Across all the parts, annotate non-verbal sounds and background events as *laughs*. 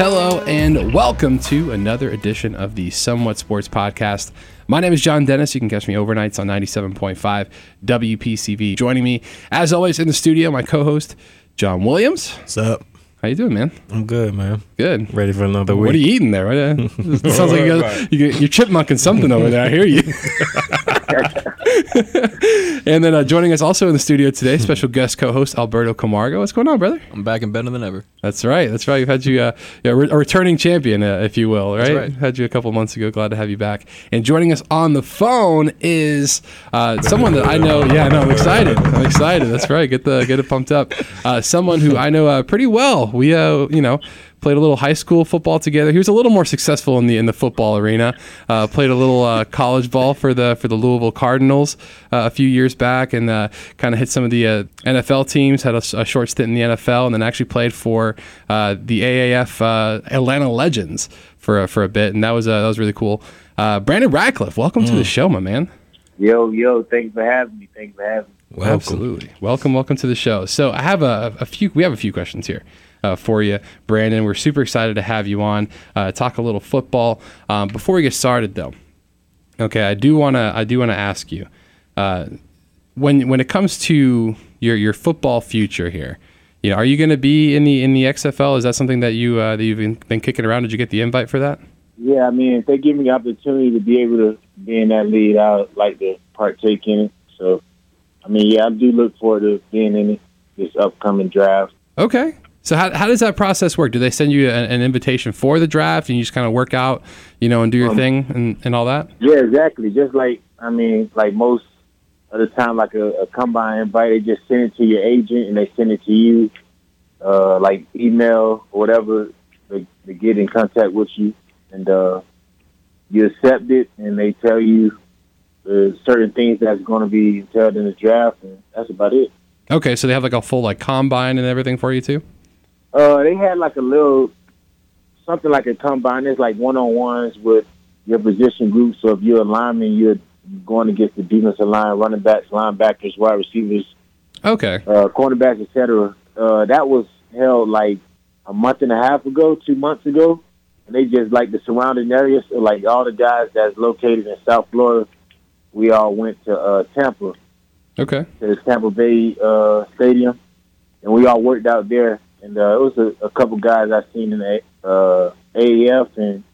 Hello and welcome to another edition of the Somewhat Sports Podcast. My name is John Dennis. You can catch me overnights on 97.5 WPCV. Joining me, as always, in the studio, my co-host John Williams. What's up? How you doing, man? I'm good, man. Good. Ready for another week. What are you eating there? Right? *laughs* sounds like you got, you're chipmunking something over there. I hear you. *laughs* *laughs* and then uh, joining us also in the studio today, special guest co-host Alberto Camargo. What's going on, brother? I'm back and better than ever. That's right. That's right. We've had you, uh, yeah, re- a returning champion, uh, if you will, right? right. Had you a couple months ago. Glad to have you back. And joining us on the phone is uh, someone that I know. Yeah, no, I'm excited. I'm excited. That's right. Get the get it pumped up. Uh, someone who I know uh, pretty well. We, uh, you know. Played a little high school football together. He was a little more successful in the in the football arena. Uh, played a little uh, college ball for the for the Louisville Cardinals uh, a few years back, and uh, kind of hit some of the uh, NFL teams. Had a short stint in the NFL, and then actually played for uh, the AAF uh, Atlanta Legends for a, for a bit, and that was uh, that was really cool. Uh, Brandon Radcliff, welcome to the show, my man. Yo, yo, thanks for having me. Thanks for having me. Welcome. Absolutely. Welcome, welcome to the show. So I have a, a few. We have a few questions here uh, for you, Brandon. We're super excited to have you on. Uh, talk a little football. Um, before we get started, though, okay, I do wanna I do wanna ask you uh, when when it comes to your your football future here. You know, are you going to be in the in the XFL? Is that something that you uh, that you've been, been kicking around? Did you get the invite for that? Yeah, I mean, if they give me the opportunity to be able to be in that lead, I would like to partake in it. So, I mean, yeah, I do look forward to being in it, this upcoming draft. Okay. So how, how does that process work? Do they send you an, an invitation for the draft and you just kind of work out, you know, and do your Um, thing and, and all that? Yeah, exactly. Just like, I mean, like most of the time, like a, a combine invite, they just send it to your agent and they send it to you, uh, like email or whatever, to, to get in contact with you. And uh, you accept it and they tell you uh, certain things that's going to be entailed in the draft, and that's about it. Okay, so they have like a full like combine and everything for you too. Uh, they had like a little something like a combine. It's like one on ones with your position group. So if you're a lineman, you're going against the defensive line, running backs, linebackers, wide receivers, Okay, uh, cornerbacks, etc. Uh, that was held like a month and a half ago, two months ago, and they just like the surrounding areas, so, like all the guys that's located in South Florida. We all went to uh, Tampa okay, to the Tampa Bay uh, Stadium, and we all worked out there. And uh, it was a, a couple guys I've seen in the uh, AAF and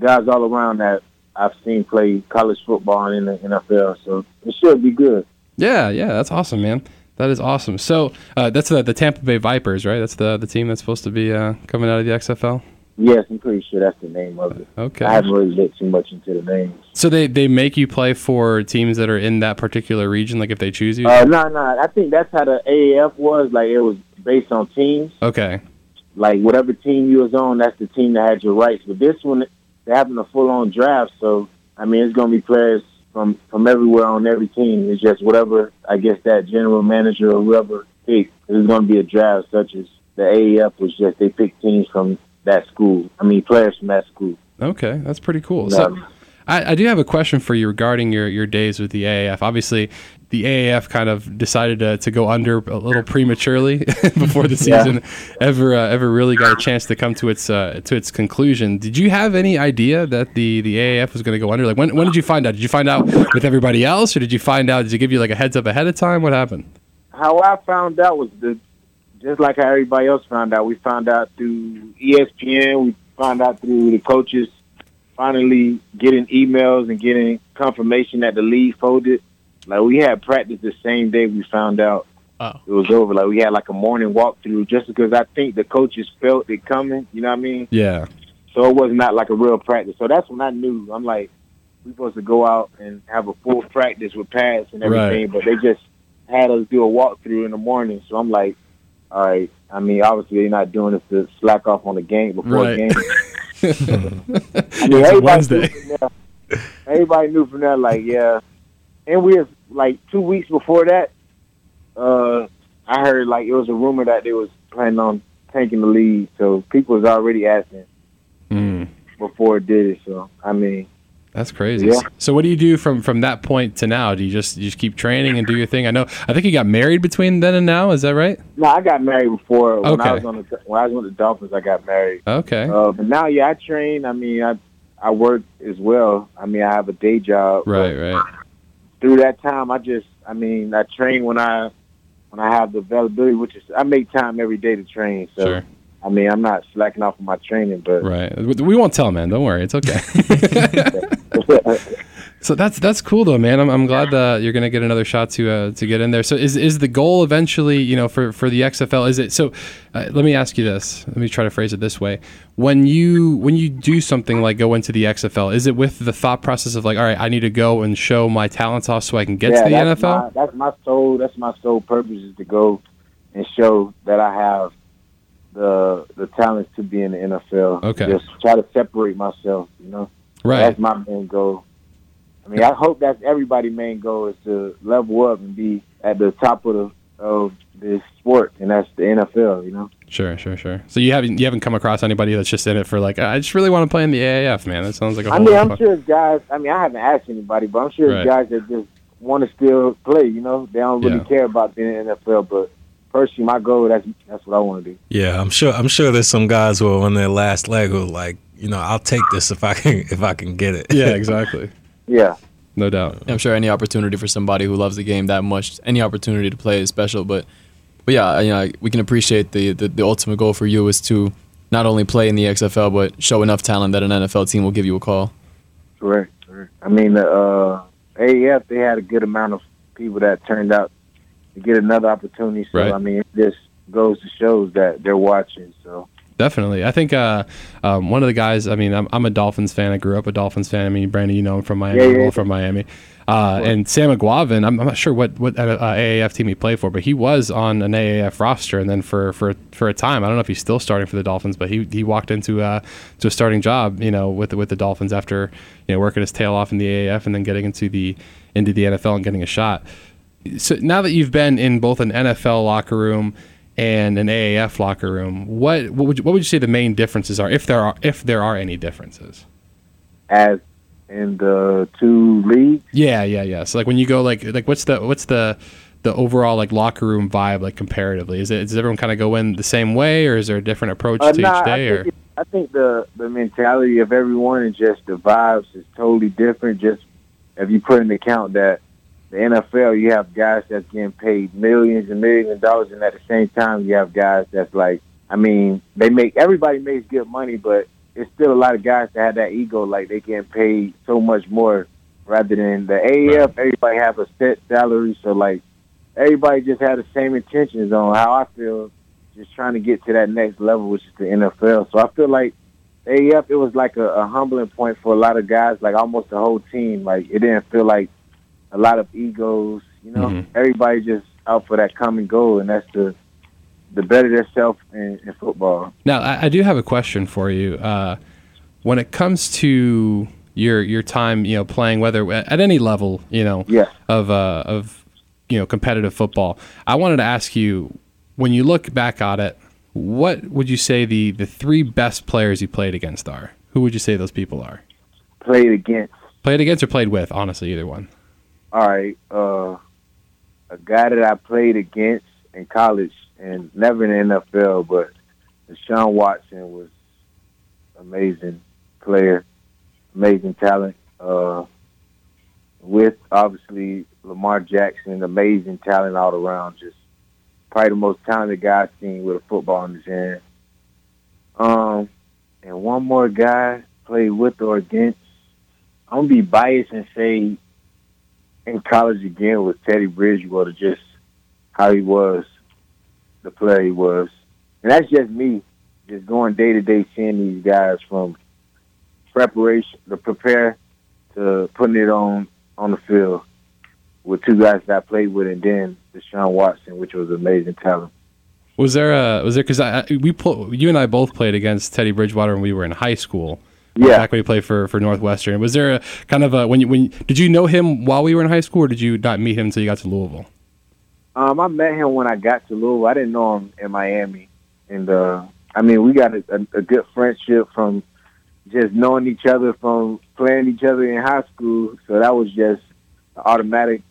guys all around that I've seen play college football and in the NFL. So it should be good. yeah, yeah, that's awesome, man. That is awesome. So uh, that's the the Tampa Bay Vipers, right? That's the the team that's supposed to be uh, coming out of the XFL. Yes, I'm pretty sure that's the name of it. Okay. I haven't really looked too much into the names. so they they make you play for teams that are in that particular region, like if they choose you. Uh, no, no, I think that's how the AAF was. Like it was based on teams. okay, like whatever team you was on, that's the team that had your rights. But this one, they're having a full on draft, so I mean, it's going to be players from from everywhere on every team. It's just whatever I guess that general manager or whoever picks. It's going to be a draft, such as the AAF was just they picked teams from that school. I mean, players from that school. okay, that's pretty cool. Um, So. I, I do have a question for you regarding your, your days with the AAF. Obviously, the AAF kind of decided to, to go under a little prematurely *laughs* before the *laughs* Yeah. season ever uh, ever really got a chance to come to its uh, to its conclusion. Did you have any idea that the, the AAF was going to go under? Like when when did you find out? Did you find out with everybody else, or did you find out? Did you give you like a heads up ahead of time? What happened? how I found out was the just like how everybody else found out. We found out through ESPN. We found out through the coaches finally getting emails and getting confirmation that the league folded. Like we had practice the same day we found out Oh. it was over. Like we had like a morning walkthrough just because I think the coaches felt it coming. You know what I mean? Yeah. So it was not like a real practice. So that's when I knew. I'm like, we supposed to go out and have a full practice with pads and everything, but they just had us do a walkthrough in the morning. So I'm like, all right. I mean, obviously they're not doing this to slack off on the game before Right. a game. *laughs* I mean, It's everybody Wednesday. knew from there. Everybody knew from there, like, yeah. And we was like two weeks before that. Uh, I heard like it was a rumor that they was planning on taking the lead, so people was already asking Mm. before it did it. So I mean, That's crazy. Yeah. So what do you do from from that point to now? Do you just you just keep training and do your thing? I know. I think you got married between then and now. Is that right? No, I got married before. When Okay. I was on the when I was with the Dolphins, I got married. Okay. Uh, but now, yeah, I train. I mean, I I work as well. I mean, I have a day job. right. Right. Through that time, I just, I mean, I train when I when I have the availability, which is I make time every day to train. So, Sure. I mean, I'm not slacking off on my training, but Right. We won't tell, man. Don't worry. It's okay. *laughs* *laughs* so that's that's cool though, man. I'm, I'm glad that you're gonna get another shot to uh, to get in there. So is is the goal eventually, you know, for for the XFL? Is it so? Uh, let me ask you this. Let me try to phrase it this way. When you when you do something like go into the XFL, is it with the thought process of like, all right, I need to go and show my talents off so I can get to the that's NFL? My, that's my sole. That's my sole purpose is to go and show that I have the the talents to be in the NFL. Okay. Just try to separate myself. You know, right. that's my main goal. I mean, I hope that's everybody's main goal is to level up and be at the top of the of this sport, and that's the NFL. You know. Sure, sure, sure. So you haven't you haven't come across anybody that's just in it for like I just really want to play in the AAF, man. That sounds like a I whole mean, lot I'm fun. sure it's guys. I mean, I haven't asked anybody, but I'm sure Right. guys that just want to still play. You know, they don't really Yeah. care about being in the NFL. But personally, my goal that's that's what I want to do. Yeah, I'm sure. I'm sure there's some guys who are on their last leg who are like, you know, I'll take this if I can if I can get it. Yeah, *laughs* exactly. Yeah. No doubt. I'm sure any opportunity for somebody who loves the game that much, any opportunity to play is special. But, but yeah, you know, we can appreciate the, the the ultimate goal for you is to not only play in the XFL but show enough talent that an NFL team will give you a call. Correct. correct. I mean, the uh, AAF they had a good amount of people that turned out to get another opportunity. So Right. I mean, it just goes to shows that they're watching. So Definitely. I think uh, um, one of the guys, I mean, I'm, I'm a Dolphins fan. I grew up a Dolphins fan. I mean, Brandon, you know him from Miami, Yeah, yeah, yeah. from Miami. Uh, and Sam Eguavoen, I'm, I'm not sure what, what uh, AAF team he played for, but he was on an AAF roster. And then for, for, for a time, I don't know if he's still starting for the Dolphins, but he, he walked into uh, to a starting job, you know, with, the- with the Dolphins after, you know, working his tail off in the AAF and then getting into the, into the NFL and getting a shot. So now that you've been in both an NFL locker room and an AAF locker room, what what would you, what would you say the main differences are, if there are if there are any differences? as in the two leagues, Yeah, yeah, yeah. So like when you go like like what's the what's the the overall like locker room vibe like comparatively? Is it does everyone kind of go in the same way, or is there a different approach uh, to nah, each day? I Or think, I think the the mentality of everyone and just the vibes is totally different. Just if you put into account that the NFL, you have guys that's getting paid millions and millions of dollars, and at the same time, you have guys that's like, I mean, they make everybody makes good money, but it's still a lot of guys that have that ego, like they getting paid so much more, rather than the AAF. Everybody have a set salary, so like everybody just had the same intentions on how I feel, just trying to get to that next level, which is the NFL. So I feel like AAF, it was like a, a humbling point for a lot of guys, like almost the whole team. Like it didn't feel like a lot of egos. You know, Mhm. everybody just out for that common goal, and that's the the better themselves in, in football. now I, I do have a question for you. Uh, when it comes to your your time, you know, playing whether at any level, you know, Yeah. of uh, of you know competitive football. I wanted to ask you when you look back at it, what would you say the the three best players you played against are? Who would you say those people are? Played against, Played against or played with? Honestly, either one. All right, uh, a guy that I played against in college and never in the NFL, but Deshaun Watson was amazing player, amazing talent. Uh, with obviously Lamar Jackson, amazing talent all around. Just probably the most talented guy I've seen with a football in his hand. Um, and one more guy played with or against. I'm gonna be biased and say in college again with Teddy Bridgewater, just how he was, the player he was, and that's just me, just going day to day seeing these guys from preparation to prepare to putting it on on the field with two guys that I played with, and then Deshaun Watson, which was amazing talent. Was there a was there because we pl- you and I both played against Teddy Bridgewater when we were in high school. Yeah, Back when he played for, for Northwestern, was there a kind of a when you when did you know him while we were in high school, or did you not meet him until you got to Louisville? Um, I met him when I got to Louisville. I didn't know him in Miami, and uh, I mean, we got a, a, a good friendship from just knowing each other from playing each other in high school. So that was just an automatic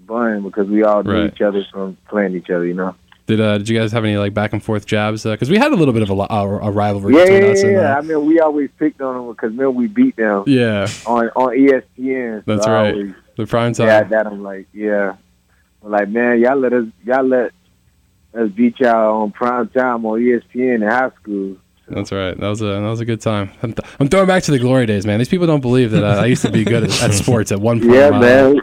bond because we all knew Right. each other from playing each other. You know. Did uh, did you guys have any like back and forth jabs? Because we had a little bit of a, a, a rivalry Yeah, between yeah, us. yeah. And, yeah. uh, I mean, we always picked on them because man, we beat them yeah, on on ESPN. That's so right. always- the prime time. Yeah, that I'm like, yeah. I'm like, man, y'all let us, y'all let us beat y'all on prime time on ESPN in high school. That's right. That was a that was a good time. I'm, th- I'm throwing back to the glory days, man. These people don't believe that uh, I used to be good at, at sports at one point. Yeah, man.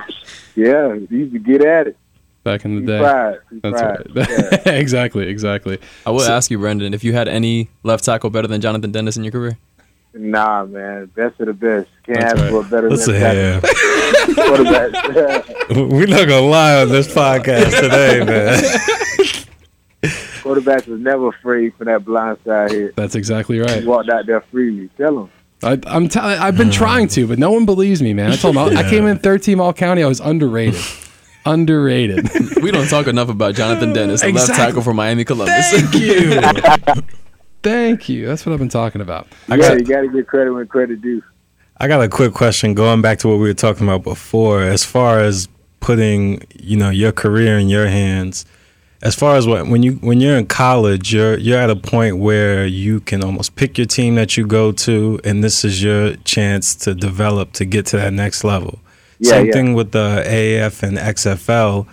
Yeah, you used to get at it. Back in the Be day. proud. Be That's proud. right. Yeah. *laughs* exactly, exactly. I will ask you, Brandon, if you had any left tackle better than Jonathan Dennis in your career. Nah, man, best of the best. Can't That's ask right. for a better Listen left here. tackle. *laughs* quarterback. *laughs* We're not gonna lie on this podcast today, man. quarterback was never afraid for that blind side hit. That's exactly right. He walked out there freely. Tell him. I, I'm t- I've been trying to, but no one believes me, man. I told them I, I came in third team all county. I was underrated. Underrated. *laughs* We don't talk enough about Jonathan Dennis, the left Exactly. tackle for Miami Columbus. Thank *laughs* you. *laughs* Thank you. That's what I've been talking about. I yeah, got, you got to get credit when credit due. I got a quick question going back to what we were talking about before, as far as putting, you know, your career in your hands. As far as what when you when you're in college, you're you're at a point where you can almost pick your team that you go to, and this is your chance to develop to get to that next level. Yeah, Same yeah. thing with the AAF and XFL.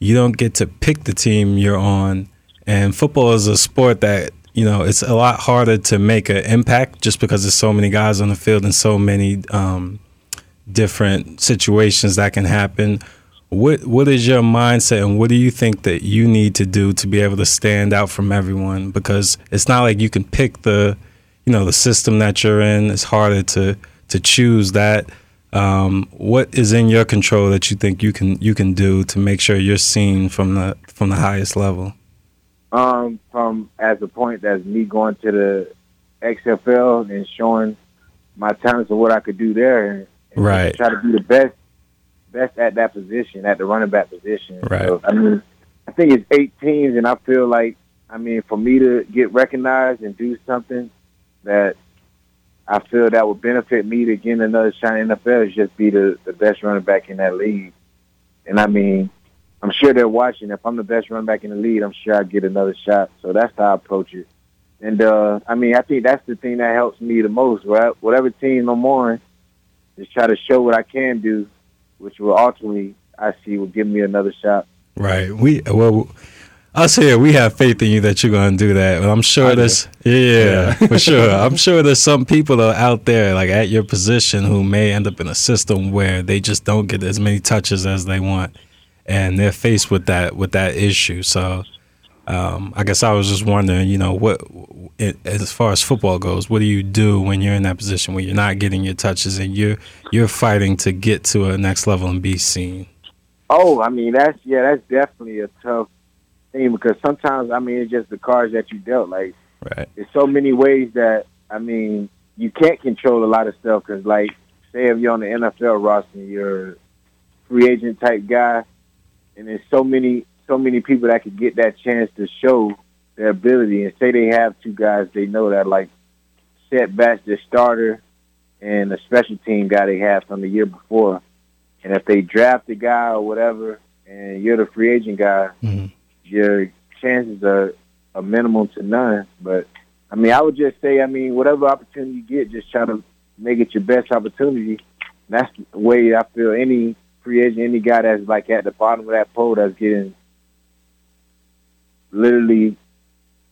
You don't get to pick the team you're on, and football is a sport that you know it's a lot harder to make an impact just because there's so many guys on the field and so many um, different situations that can happen. What what is your mindset and what do you think that you need to do to be able to stand out from everyone? Because it's not like you can pick the you know the system that you're in. It's harder to to choose that. Um, what is in your control that you think you can you can do to make sure you're seen from the from the highest level? um, from as a point that's me going to the XFL and showing my talents of what I could do there, and, and Right. try to be the best, best at that position, at the running back position. Right. So, I mean, I think it's eight teams, and I feel like, I mean, for me to get recognized and do something that I feel that would benefit me to get another shot in the NFL is just be the, the best running back in that league. And I mean, I'm sure they're watching. If I'm the best running back in the league, I'm sure I get another shot. So that's how I approach it. And uh, I mean, I think that's the thing that helps me the most. Right? Whatever team I'm on, just try to show what I can do, which will ultimately I see will give me another shot. Right. We well us here, we have faith in you that you're gonna do that. But I'm sure I there's yeah, for *laughs* sure. I'm sure there's some people out there like at your position who may end up in a system where they just don't get as many touches as they want. And they're faced with that with that issue. So um, I guess I was just wondering, you know, what it, as far as football goes, what do you do when you're in that position where you're not getting your touches and you're you're fighting to get to a next level and be seen? Oh, I mean that's yeah, that's definitely a tough thing because sometimes I mean it's just the cards that you dealt. Like Right. there's so many ways that I mean you can't control a lot of stuff because like say if you're on the NFL roster, and you're a free agent type guy, and there's so many so many people that could get that chance to show their ability. And say they have two guys they know that like setbacks their starter and a special team guy they have from the year before. And if they draft a guy or whatever, and you're the free agent guy, Mhm. Your chances are a minimum to none. But I mean, I would just say, I mean, whatever opportunity you get, just try to make it your best opportunity. That's the way I feel any free agent, any guy that's like at the bottom of that pole that's getting literally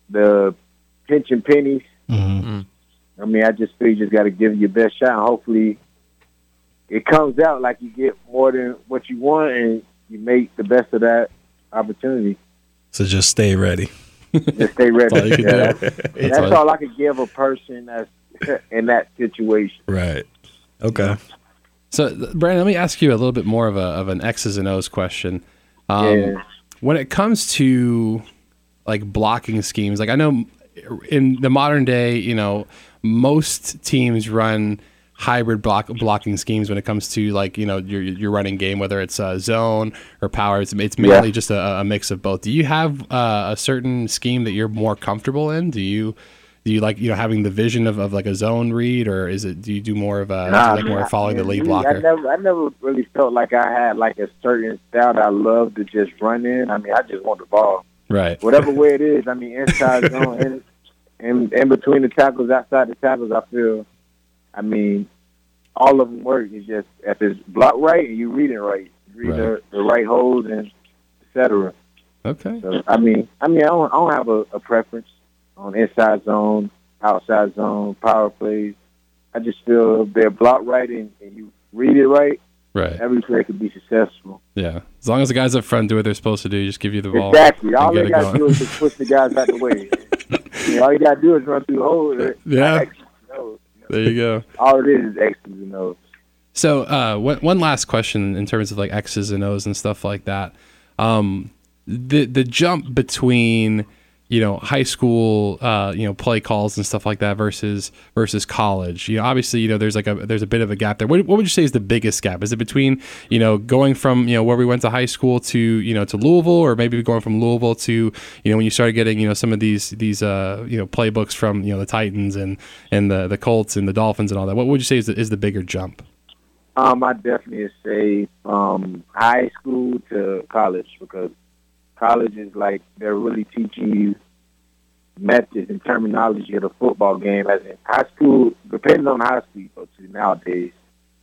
the pinching pennies. Mhm. I mean, I just feel you just got to give it your best shot. And hopefully, it comes out like you get more than what you want, and you make the best of that opportunity. So just stay ready. Just stay ready. That's all you can Yeah, do. that's that's all I could give a person that's *laughs* in that situation. Right. Okay. So, Brandon, let me ask you a little bit more of a of an X's and O's question. Um, Yeah. When it comes to like blocking schemes, like I know in the modern day, you know, most teams run hybrid block blocking schemes when it comes to like you know your your running game, whether it's uh, zone or power. It's, it's mainly Yeah. just a, a mix of both. Do you have uh, a certain scheme that you're more comfortable in? Do you Do you like you know having the vision of, of like a zone read, or is it do you do more of a Nah, like more following the lead me, blocker? I never, I never really felt like I had like a certain style that I love to just run in. I mean, I just want the ball, right. whatever way it is. I mean, inside *laughs* zone, in, in, in between the tackles, outside the tackles. I feel, I mean, all of them work. It's just if it's blocked right and you read it right, you read the, the right holes and etc. Okay. So I mean, I mean, I don't, I don't have a, a preference on inside zone, outside zone, power plays. I just feel if they're blocked right and, and you read it right, Right. every play could be successful. Yeah. As long as the guys up front do what they're supposed to do, just give you the ball. Exactly. All they got to do is just push the guys out the way. *laughs* All you got to do is run through the hole. Yeah. X's and O's. There you go. *laughs* All it is is X's and O's. So, uh, one, one last question in terms of like X's and O's and stuff like that. Um, the the jump between you know high school uh, you know play calls and stuff like that versus versus college. You know, obviously you know there's like a there's a bit of a gap there. What, what would you say is the biggest gap? Is it between you know going from you know where we went to high school to you know to Louisville, or maybe going from Louisville to you know when you started getting you know some of these these uh, you know playbooks from you know the Titans and and the the Colts and the Dolphins and all that? What would you say is the, is the bigger jump? Um, I definitely say from high school to college because college is like they're really teaching you methods and terminology of the football game. As in high school, depending on high school you go to nowadays,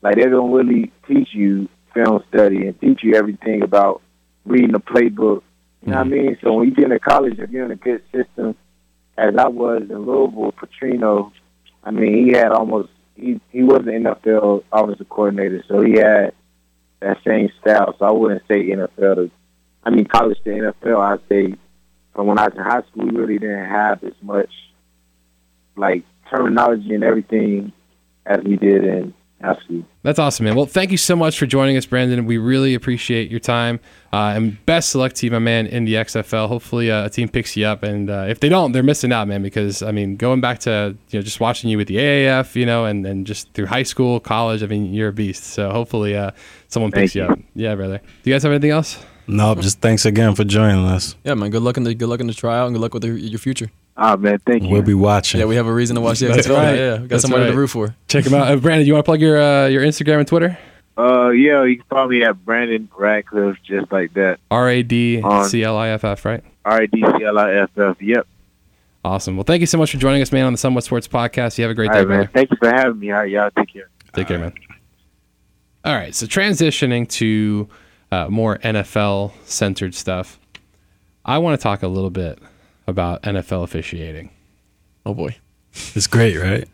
like they don't really teach you film study and teach you everything about reading the playbook. You know what I mm-hmm. mean? So when you get into college, if you're in a good system, as I was in Louisville, Petrino, I mean, he had almost he he was an NFL offensive coordinator, so he had that same style. So I wouldn't say NFL to, I mean college to NFL. I'd say from when I was in high school, we really didn't have as much like terminology and everything as we did in high school. That's awesome, man. Well, thank you so much for joining us, Brandon. We really appreciate your time. Uh, and best of luck to you, my man, in the XFL. Hopefully, uh, a team picks you up. And uh, if they don't, they're missing out, man. Because I mean, going back to you know just watching you with the AAF, you know, and, and just through high school, college. I mean, you're a beast. So hopefully, uh, someone picks you up. Yeah, brother. Do you guys have anything else? No, just thanks again for joining us. Yeah, man. Good luck in the good luck in the tryout and good luck with the, your future. Ah man, thank you. We'll be watching. Yeah, we have a reason to watch the That's XFL. right. Yeah, we got That's somebody right. to root for. Check him out. Uh, Brandon, you want to plug your uh, your Instagram and Twitter? Uh, yeah, you can probably have Brandon Radcliff just like that. R A D C L I F F, right? R A D C L I F F. Yep. Awesome. Well, thank you so much for joining us, man, on the Somewhat Sports Podcast. You have a great All day, right, man. brother. Thank you for having me. All right, y'all take care. Take care, man. All right, so transitioning to uh, more NFL centered stuff, I want to talk a little bit about NFL officiating. Oh boy. It's great, right?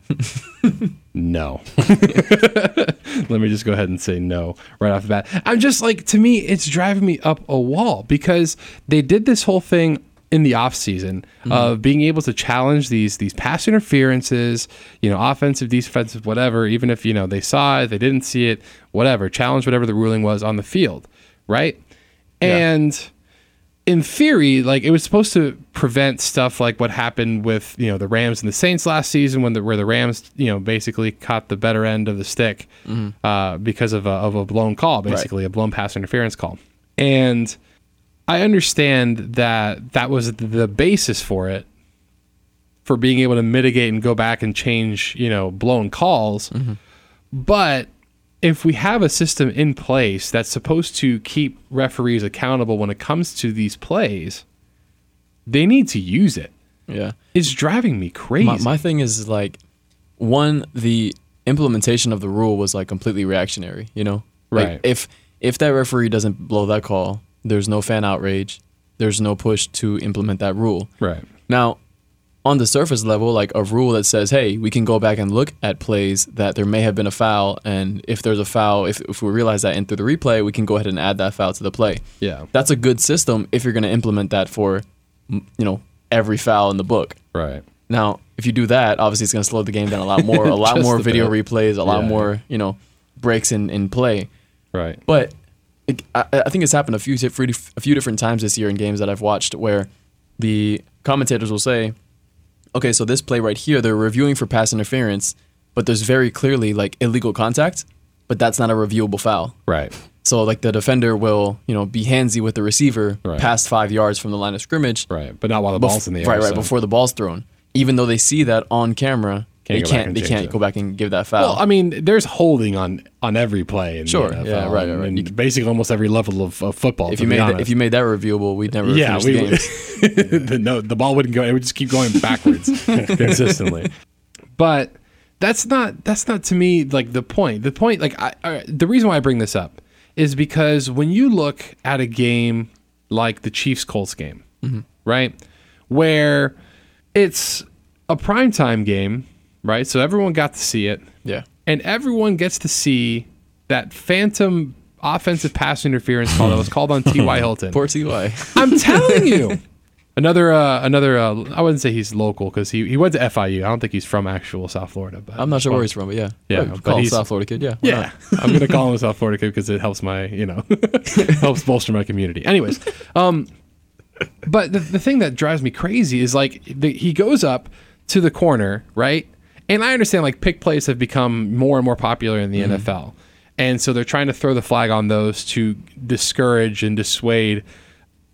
*laughs* No. *laughs* Let me just go ahead and say no right off the bat. I'm just like, to me, it's driving me up a wall because they did this whole thing in the offseason of being able to challenge these these pass interferences, you know, offensive, defensive, whatever, even if, you know, they saw it, they didn't see it, whatever, challenge whatever the ruling was on the field, right? And in theory, like it was supposed to prevent stuff like what happened with you know the Rams and the Saints last season, when the where the Rams you know basically caught the better end of the stick uh, because of a, of a blown call, basically a blown pass interference call. And I understand that that was the basis for it, for being able to mitigate and go back and change you know blown calls, but if we have a system in place that's supposed to keep referees accountable when it comes to these plays, they need to use it. Yeah. It's driving me crazy. My, my thing is like, one, the implementation of the rule was like completely reactionary. You know, like Right. if if that referee doesn't blow that call, there's no fan outrage. There's no push to implement that rule. right. Now, on the surface level, like a rule that says, hey, we can go back and look at plays that there may have been a foul, and if there's a foul, if, if we realize that in through the replay, we can go ahead and add that foul to the play. Yeah. That's a good system if you're going to implement that for, you know, every foul in the book. Right. Now, if you do that, obviously it's going to slow the game down a lot more, a *laughs* lot more video bit. replays, a lot Yeah. more, you know, breaks in, in play. Right. But it, I, I think it's happened a few a few different times this year in games that I've watched where the commentators will say, "Okay, so this play right here, they're reviewing for pass interference, but there's very clearly like illegal contact, but that's not a reviewable foul." Right. So like the defender will, you know, be handsy with the receiver Right. past five yards from the line of scrimmage, Right. But not while the bef- ball's in the air. right, right so- before the ball's thrown. even though they see that on camera, Can't they can't they can't it. go back and give that foul. Well, I mean, there's holding on on every play in Sure, the NFL, yeah, right, right, and, right. and You c- basically almost every level of, of football. if you made that, if you made that reviewable, we'd never yeah, we the would. games. *laughs* the, no, the ball wouldn't go. It would just keep going *laughs* backwards consistently. But that's not that's not to me like the point. The point, like I, I, the reason why I bring this up is because when you look at a game like the Chiefs Colts game, mm-hmm. right, where it's a primetime game, right? So everyone got to see it yeah, and everyone gets to see that phantom offensive pass interference call that was called on T.Y. *laughs* Hilton. poor Ty. I'm telling you. *laughs* Another, uh, another. Uh, I wouldn't say he's local because he, he went to FIU. I don't think he's from actual South Florida. But I'm not sure where he's from, but yeah, Yeah, but call him South Florida kid. Yeah, Yeah, *laughs* I'm gonna call him a South Florida kid because it helps my, you know, helps bolster my community. Anyways, um, but the, the thing that drives me crazy is like the, he goes up to the corner, right? And I understand like pick plays have become more and more popular in the NFL, and so they're trying to throw the flag on those to discourage and dissuade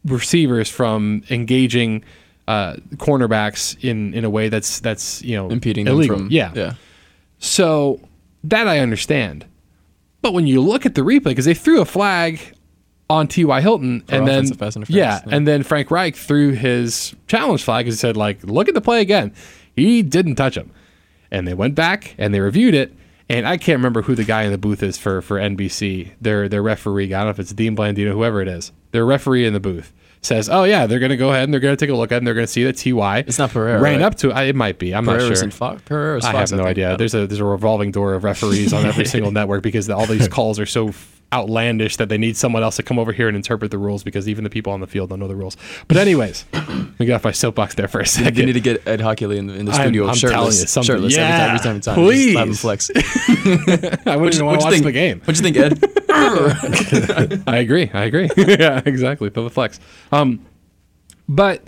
receivers from engaging uh, cornerbacks in in a way that's that's you know impeding them illegal. from yeah, yeah. so that I understand. But when you look at the replay, because they threw a flag on T.Y. Hilton, and then offensive pass interference, yeah, yeah. and then Frank Reich threw his challenge flag and said, like, look at the play again. He didn't touch him, and they went back and they reviewed it. And I can't remember who the guy in the booth is for for NBC. Their their referee. I don't know if it's Dean Blandino, whoever it is. Their referee in the booth says, "Oh yeah, they're going to go ahead and they're going to take a look at it and they're going to see that Ty It's not Pereira, ran right? up to it. It might be. I'm not Pereira's sure. in Fox. Pereira's I Fox, have no think. idea. There's a there's a revolving door of referees on every *laughs* single network because all these calls are so f- outlandish that they need someone else to come over here and interpret the rules because even the people on the field don't know the rules. But anyways, *coughs* we got off my soapbox there for a second. You need to get Ed Hochuli in the, in the I'm- studio I'm shirtless, telling you something. shirtless Yeah, every time, every time, every time. Please. flex. *laughs* *laughs* I wouldn't even want to watch think? the game. What'd you think, Ed? *laughs* I agree. I agree. yeah, exactly. Throw the flex. Um, but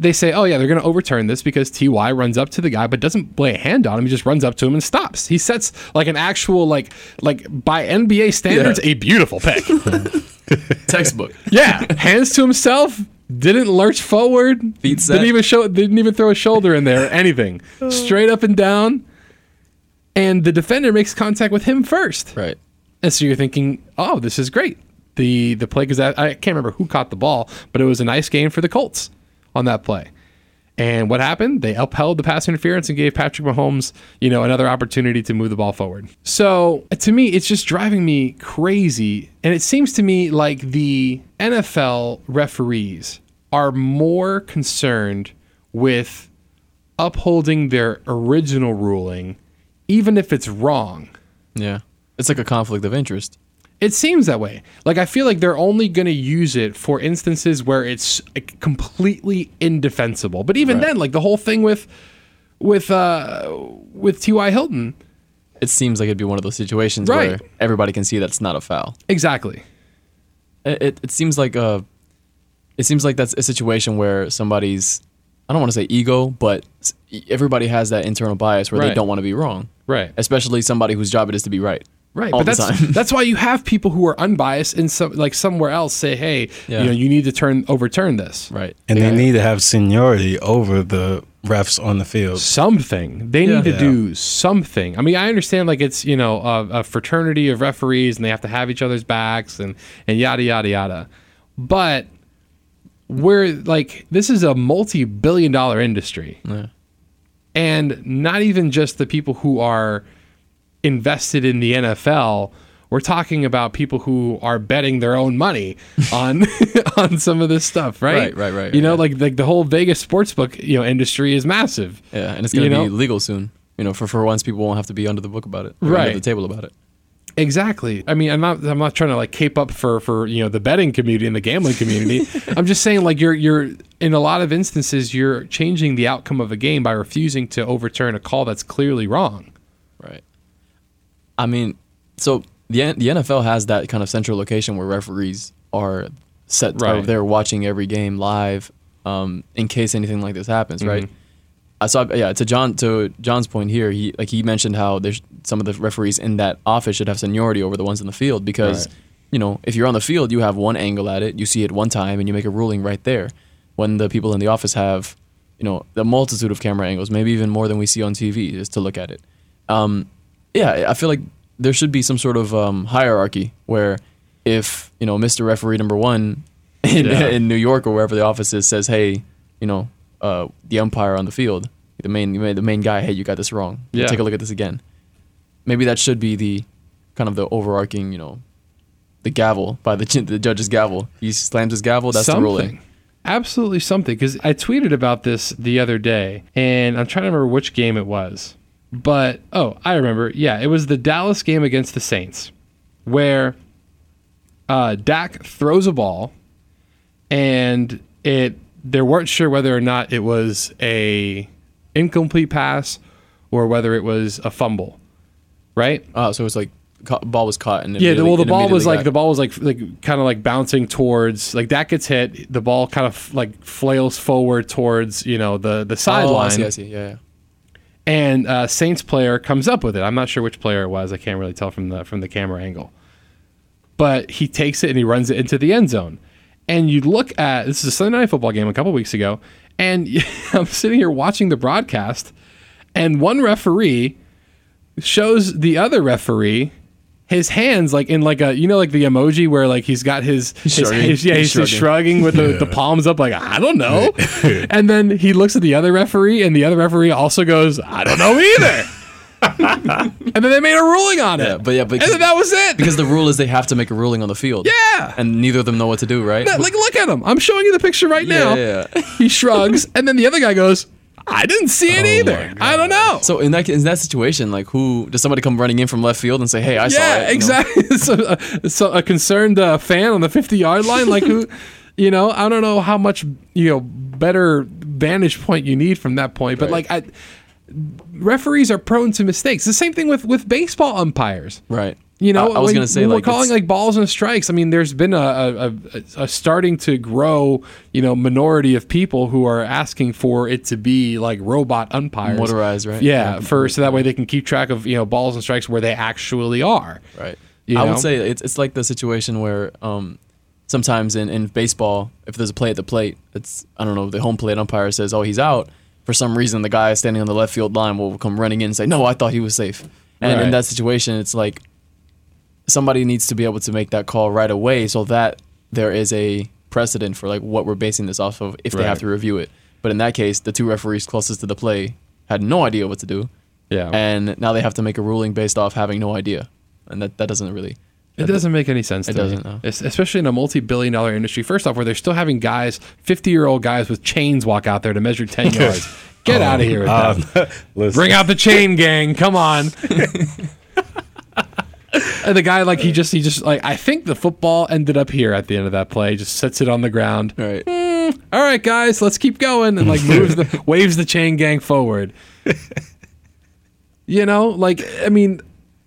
they say, oh yeah, they're going to overturn this because Ty runs up to the guy, but doesn't lay a hand on him. He just runs up to him and stops. He sets like an actual like like by NBA standards Yeah. a beautiful pick. *laughs* Textbook. yeah, hands to himself. Didn't lurch forward. Feet set. Didn't even show. Didn't even throw a shoulder in there. or Anything. *laughs* Straight up and down. And the defender makes contact with him first. Right. And so you're thinking, oh, this is great. The the play because I, I can't remember who caught the ball, but it was a nice game for the Colts on that play. And what happened? They upheld the pass interference and gave Patrick Mahomes, you know, another opportunity to move the ball forward. So uh, to me, it's just driving me crazy. And it seems to me like the NFL referees are more concerned with upholding their original ruling, even if it's wrong. Yeah. It's like a conflict of interest. It seems that way. Like I feel like they're only going to use it for instances where it's like, completely indefensible. But even Right. then, like the whole thing with with uh with T.Y. Hilton, It seems like it'd be one of those situations Right. where everybody can see that's not a foul. exactly. It, it, it seems like a, it seems like that's a situation where somebody's, I don't want to say ego, but everybody has that internal bias where Right. they don't want to be wrong. Right. Especially somebody whose job it is to be right. Right, all but the that's time. that's why you have people who are unbiased and some like somewhere else say, "Hey, Yeah. you know, you need to turn overturn this." right. And Yeah. they need to have seniority over the refs on the field. something. They Yeah. need to Yeah. do something. I mean, I understand like it's you know a, a fraternity of referees and they have to have each other's backs and and yada yada yada, but we're like this is a multi-billion dollar industry, Yeah. and not even just the people who are invested in the NFL. We're talking about people who are betting their own money on *laughs* on some of this stuff, right? Right, right, right, You know, yeah. like like the whole Vegas sportsbook you know industry is massive. Yeah. And it's going to be know? legal soon. You know, for, for once, people won't have to be under the book about it. Right. Under the table about it. Exactly. I mean, I'm not I'm not trying to like cape up for for you know the betting community and the gambling community. *laughs* I'm just saying like you're you're in a lot of instances you're changing the outcome of a game by refusing to overturn a call that's clearly wrong. Right. I mean, so the the NFL has that kind of central location where referees are set. Right. Right. They're watching every game live, um, in case anything like this happens. Right. Mm-hmm. I saw. Yeah. To John. To John's point here, he like he mentioned how there's some of the referees in that office should have seniority over the ones in the field because, Right. you know, if you're on the field, you have one angle at it. You see it one time and you make a ruling right there. When the people in the office have you know the multitude of camera angles, maybe even more than we see on TV, just to look at it. Um, yeah, I feel like there should be some sort of um, hierarchy where if you know Mr. Referee number one *laughs* in, Yeah. in New York or wherever the office is says, hey, you know, uh, the umpire on the field, the main the main guy, hey, you got this wrong. Yeah. Take a look at this again. Maybe that should be the kind of the overarching, you know, the gavel by the the judge's gavel. He slams his gavel. That's the ruling. Absolutely something. Because I tweeted about this the other day, and I'm trying to remember which game it was. But oh, I remember. Yeah, it was the Dallas game against the Saints, where uh, Dak throws a ball, and it they weren't sure whether or not it was a incomplete pass or whether it was a fumble, right? Oh, so it was like ca- ball was caught and Yeah, the, well, the ball was like got- the ball was like like kind of like bouncing towards like that gets hit. The ball kind of like flails forward towards you know the the sideline. Oh, I see, I see. Yeah, yeah. And uh, Saints player comes up with it. I'm not sure which player it was. I can't really tell from the from the camera angle, but he takes it and he runs it into the end zone. And you look at this is a Sunday night football game a couple weeks ago, and *laughs* I'm sitting here watching the broadcast, and one referee shows the other referee his hands like in like a you know like the emoji where like he's got his, his, shrugging. his- yeah He's he's, he's shrugging with the, the palms up like I don't know, *laughs* and then he looks at the other referee and the other referee also goes I don't know either, *laughs* and then they made a ruling on it. But yeah, but and then that was it. because the rule is they have to make a ruling on the field. yeah. and neither of them know what to do, right? like look at him. I'm showing you the picture right now. Yeah, yeah, *laughs* He shrugs, and then the other guy goes, "I didn't see it either. I don't know." So in that in that situation, like who does somebody come running in from left field and say, "Hey, I saw it"? yeah, you know? exactly. *laughs* so, uh, so a concerned uh, fan on the 50 yard line, like who, *laughs* you know, I don't know how much you know better vantage point you need from that point, but Right. like I. Referees are prone to mistakes. The same thing with with baseball umpires. Right. You know, I, I was gonna say like we're calling like balls and strikes. I mean, there's been a, a, a, starting to grow, you know, minority of people who are asking for it to be like robot umpires, Motorized, right? Yeah, Yeah. for so that way they can keep track of you know balls and strikes where they actually are. Right. You I would say it's it's like the situation where um, sometimes in, in baseball, if there's a play at the plate, it's I don't know, the home plate umpire says, "Oh, he's out." For some reason, the guy standing on the left field line will come running in and say, "No, I thought he was safe." And Right. in that situation, it's like somebody needs to be able to make that call right away, so that there is a precedent for like what we're basing this off of if they have to review it. But in that case, the two referees closest to the play had no idea what to do, Yeah, and now they have to make a ruling based off having no idea, and that that doesn't really. it doesn't make any sense. It to doesn't, no. Especially in a multi-billion-dollar industry. First off, where they're still having guys, fifty-year-old guys with chains walk out there to measure ten *laughs* yards. Get out of here with Uh, that. *laughs* Bring out the chain gang. Come on. *laughs* And the guy, like he just, he just like I think the football ended up here at the end of that play. Just sets it on the ground. Right. Hmm, all right, guys, let's keep going, and like moves the *laughs* waves the chain gang forward. You know, like I mean,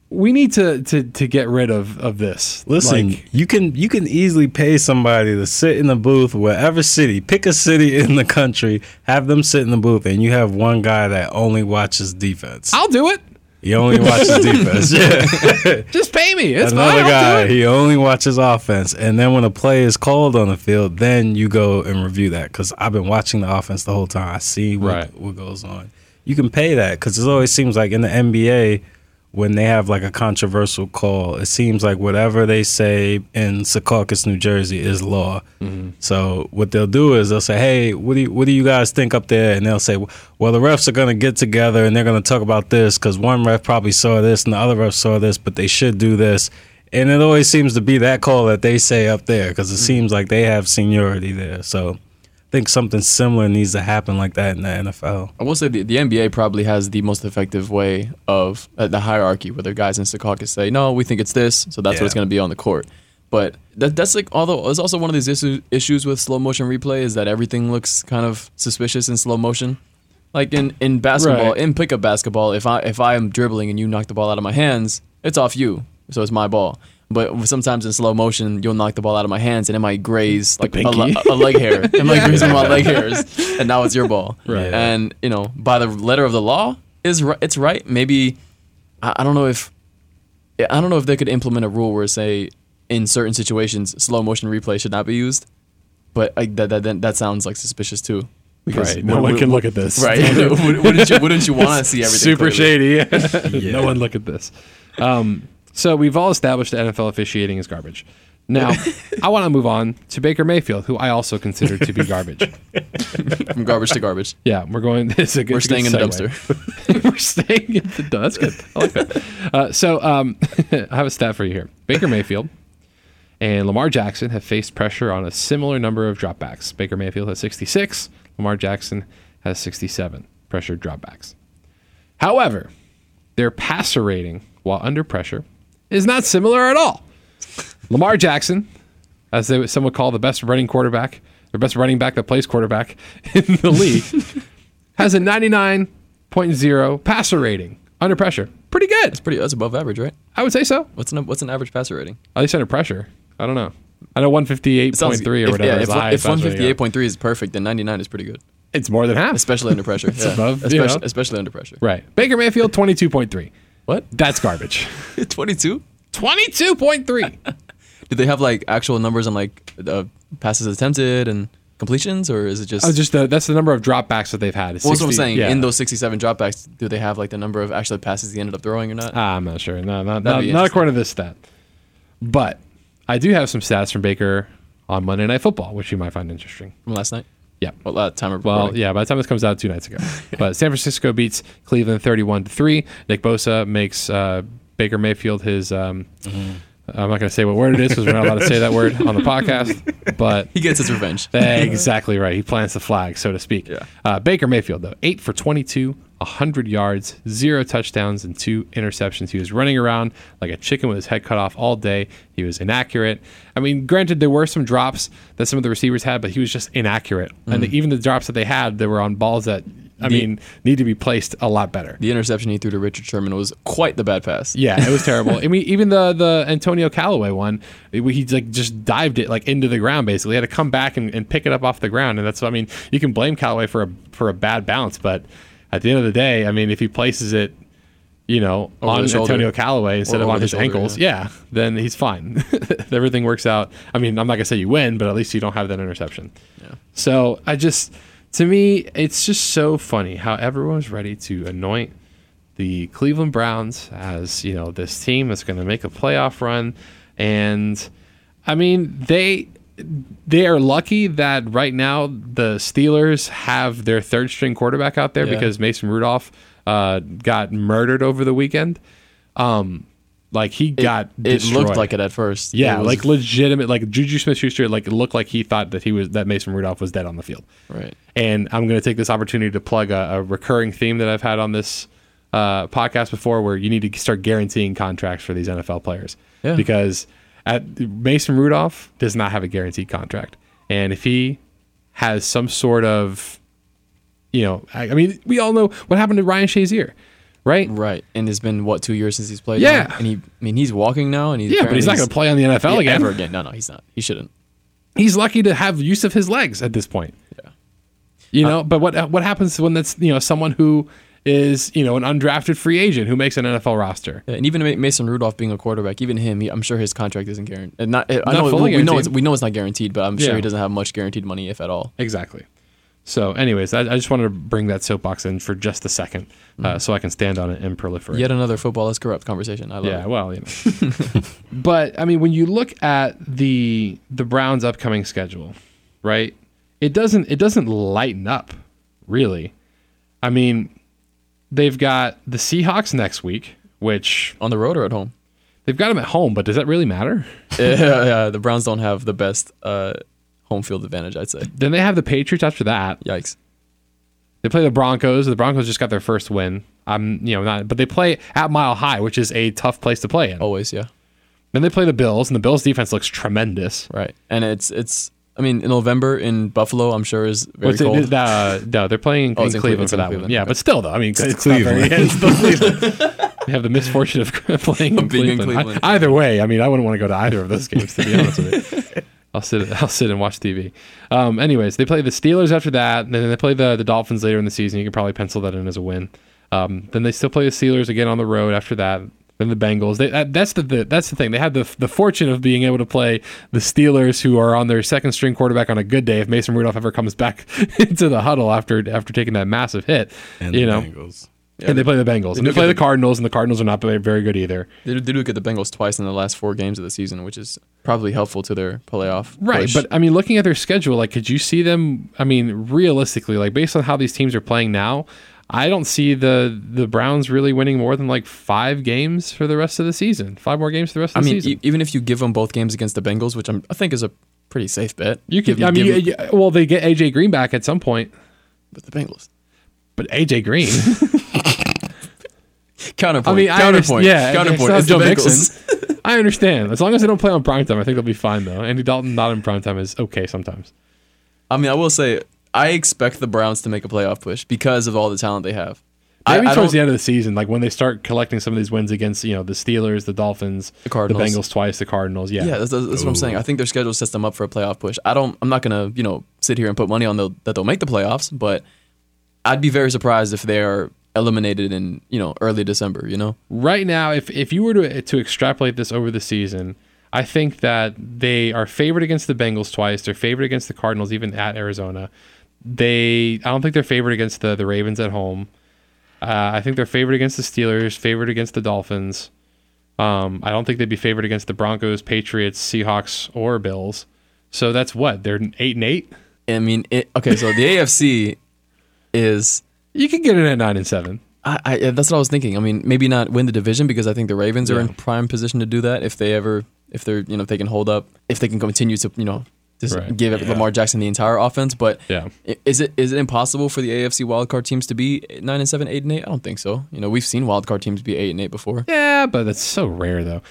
we need to to to get rid of of this. Listen, Like, you can you can easily pay somebody to sit in the booth, wherever city, pick a city *laughs* in the country, have them sit in the booth, and you have one guy that only watches defense. I'll do it. He only watches *laughs* defense. Yeah. *laughs* Just pay me. It's Another fine. guy, I'll do it. he only watches offense, and then when a play is called on the field, then you go and review that. Because I've been watching the offense the whole time. I see what, Right. what goes on. You can pay that because it always seems like in the NBA when they have like a controversial call, it seems like whatever they say in Secaucus, New Jersey, is law. Mm-hmm. So what they'll do is they'll say, "Hey, what do you, what do you guys think up there?" And they'll say, "Well, the refs are going to get together and they're going to talk about this because one ref probably saw this and the other ref saw this, but they should do this." And it always seems to be that call that they say up there because it seems like they have seniority there. So think something similar needs to happen like that in the NFL. I will say the, the NBA probably has the most effective way of uh, the hierarchy, where the guys in Secaucus say, "No, we think it's this," so that's what it's going to be on the court. But that, that's like, although it's also one of these issues, issues with slow motion replay is that everything looks kind of suspicious in slow motion. Like in, in basketball, Right. in pickup basketball, if I if I am dribbling and you knock the ball out of my hands, it's off you, so it's my ball. But sometimes in slow motion, you'll knock the ball out of my hands and it might graze like a, le- a leg hair. *laughs* It might graze one of my leg hairs, *laughs* and now it's your ball. Right. And you know, by the letter of the law, is ri- it's right. Maybe I, I don't know if I don't know if they could implement a rule where say in certain situations slow motion replay should not be used. But I, that, that that that sounds like suspicious too. Because Right. No what- one what- can look at this. Right. Wouldn't *laughs* wouldn't you, wouldn't you want to see everything? Super clearly? shady. No one look at this. Um, so we've all established that NFL officiating is garbage. Now, *laughs* I want to move on to Baker Mayfield, who I also consider to be garbage. *laughs* From garbage to garbage. Yeah, we're going. *laughs* This is a good, We're staying in the dumpster. we're staying in the dumpster. That's good. I like that. Uh, so um, I have a stat for you here. Baker Mayfield and Lamar Jackson have faced pressure on a similar number of dropbacks. Baker Mayfield has 66. Lamar Jackson has 67 pressure dropbacks. However, their passer rating while under pressure is not similar at all. Lamar Jackson, as they some would call the best running quarterback, the best running back that plays quarterback *laughs* in the league, *laughs* has a 99.0 passer rating under pressure. Pretty good. It's pretty. That's above average, right? I would say so. What's an what's an average passer rating? At least under pressure. I don't know. I know 158.3 or if, whatever. Yeah, if, if 158.3 is perfect, then 99 is pretty good, It's more than half. especially under pressure. *laughs* yeah. above, you especially, know. especially under pressure. Right. Baker Mayfield, 22.3. What? That's garbage. 22? 22.3. Did they have like actual numbers on like uh, passes attempted and completions, or is it just? Oh, just the, that's the number of dropbacks that they've had. It's Well, that's what I'm saying. yeah. In those 67 dropbacks, do they have like the number of actual passes he ended up throwing or not? Ah, I'm not sure. No, not, not, be not interesting. according to this stat. But I do have some stats from Baker on Monday Night Football, which you might find interesting. From last night? Yeah. Well, uh, time of Well, yeah, by the time this comes out, two nights ago. *laughs* but San Francisco beats Cleveland 31 to 3. Nick Bosa makes uh, Baker Mayfield his. Um, I'm not going to say what word it is because we're not allowed to say that word on the podcast. But *laughs* He gets his revenge. *laughs* exactly right. He plants the flag, so to speak. Yeah. Uh, Baker Mayfield, though, eight for 22, 100 yards, zero touchdowns, and two interceptions. He was running around like a chicken with his head cut off all day. He was inaccurate. I mean, granted, there were some drops that some of the receivers had, but he was just inaccurate. And the, even the drops that they had, they were on balls that, I The- mean, need to be placed a lot better. The interception he threw to Richard Sherman was quite the bad pass. Yeah, it was terrible. *laughs* I mean, even the the Antonio Callaway one, he like just dived it like into the ground. Basically, he had to come back and, and pick it up off the ground. And that's I mean, you can blame Callaway for a for a bad bounce, but at the end of the day, I mean, if he places it, you know, Over on. Antonio Callaway instead of on his shoulder, ankles, yeah. then he's fine. *laughs* Everything works out. I mean, I'm not gonna say you win, but at least you don't have that interception. Yeah. So I just, to me, it's just so funny how everyone's ready to anoint the Cleveland Browns as you know this team that's going to make a playoff run, and I mean they they are lucky that right now the Steelers have their third string quarterback out there Yeah. because Mason Rudolph uh, got murdered over the weekend. Um, like he It, got it destroyed. looked like it at first. Yeah, was- like legitimate, like Juju Smith Schuster, like it looked like he thought that he was that Mason Rudolph was dead on the field. right. And I'm going to take this opportunity to plug a, a recurring theme that I've had on this uh, podcast before, where you need to start guaranteeing contracts for these NFL players. Yeah. Because at, Mason Rudolph does not have a guaranteed contract, and if he has some sort of, you know, I, I mean, we all know what happened to Ryan Shazier, right? Right. And it's been what two years since he's played. Yeah. now? And he, I mean, he's walking now, and he's Yeah, but he's not going to play on the NFL again. ever again. No, no, he's not. He shouldn't. he's lucky to have use of his legs at this point. Yeah. You uh, know, but what what happens when that's you know someone who is you know an undrafted free agent who makes an NFL roster? Yeah, and even Mason Rudolph being a quarterback, even him, he, I'm sure his contract isn't guaranteed. Not, I Not know fully we know it's, guaranteed. we know it's not guaranteed, but I'm sure Yeah. he doesn't have much guaranteed money, if at all. Exactly. So, anyways, I, I just wanted to bring that soapbox in for just a second, uh, so I can stand on it and proliferate. Yet another football is corrupt conversation. I love it. Yeah, it. well, you know. *laughs* *laughs* but I mean, when you look at the the Browns' upcoming schedule, right? It doesn't it doesn't lighten up, really. I mean, they've got the Seahawks next week, which On the road or at home? they've got them at home, but does that really matter? *laughs* yeah, yeah, the Browns don't have the best uh, home field advantage, I'd say. Then they have the Patriots after that. Yikes. They play the Broncos. The Broncos just got their first win. I'm, you know, not, but they play at Mile High, which is a tough place to play in. Always, yeah. Then they play the Bills, and the Bills defense looks tremendous. Right. And it's, it's I mean, in November in Buffalo, I'm sure is very What's it- cold. uh, no, they're playing in, Oh, in in Cleveland Cleveland, for in that one. Yeah, okay. but still, though, I mean, it's, Cleveland. very- *laughs* it's Cleveland. *laughs* they have the misfortune of *laughs* playing in in Cleveland. I- Cleveland. either way, I mean, I wouldn't want to go to either of those games to be honest with you. I'll sit. *laughs* I'll sit and watch TV. Um, anyways, they play the Steelers after that, and then they play the the Dolphins later in the season. You can probably pencil that in as a win. Um, then they still play the Steelers again on the road after that. Then the Bengals. They, that, that's the, the that's the thing. They have the the fortune of being able to play the Steelers, who are on their second string quarterback on a good day. If Mason Rudolph ever comes back *laughs* into the huddle after after taking that massive hit, And you the know, Bengals. And they play the Bengals, and they play the the- Cardinals, and the Cardinals are not very very good either. They, they do get the Bengals twice in the last four games of the season, which is probably helpful to their playoff. Right, push. but I mean, looking at their schedule, like, could you see them? I mean, realistically, like, based on how these teams are playing now, I don't see the the Browns really winning more than like five games for the rest of the season. Five more games for the rest I of the mean, season. e- even if you give them both games against the Bengals, which I'm, I think is a pretty safe bet, you could. give- I mean, you- you- well, they get AJ Green back at some point, But the Bengals. But AJ Green. *laughs* Counterpoint. I mean, counterpoint. understand. Yeah, counterpoint. It's It's the not Joe Mixon. I understand. As long as they don't play on primetime, I think they'll be fine though. Andy Dalton not in primetime is okay sometimes. I mean, I will say, I expect the Browns to make a playoff push because of all the talent they have. Maybe I towards the end of the season, like when they start collecting some of these wins against you know the Steelers, the Dolphins, The Cardinals. the Bengals twice, the Cardinals. Yeah, Yeah, that's, that's what I'm saying. I think their schedule sets them up for a playoff push. I don't. I'm not gonna, you know, sit here and put money on the, that they'll make the playoffs, but I'd be very surprised if they are eliminated in, you know, early December. You know, right now, if if you were to to extrapolate this over the season, I think that they are favored against the Bengals twice. They're favored against the Cardinals, even at Arizona. They, I don't think they're favored against the the Ravens at home. Uh, I think they're favored against the Steelers, favored against the Dolphins. Um, I don't think they'd be favored against the Broncos, Patriots, Seahawks, or Bills. So that's what they're eight and eight. I mean, it, okay, so the *laughs* AFC is. You can get it at nine and seven. I, I, that's what I was thinking. I mean, maybe not win the division because I think the Ravens are in prime position to do that if they ever, if they're, you know, if they can hold up, if they can continue to, you know, just Right. give Lamar Jackson the entire offense. But Yeah. is it is it impossible for the AFC wildcard teams to be nine and seven, eight and eight? I don't think so. You know, we've seen wildcard teams be eight and eight before. Yeah, but that's so rare though.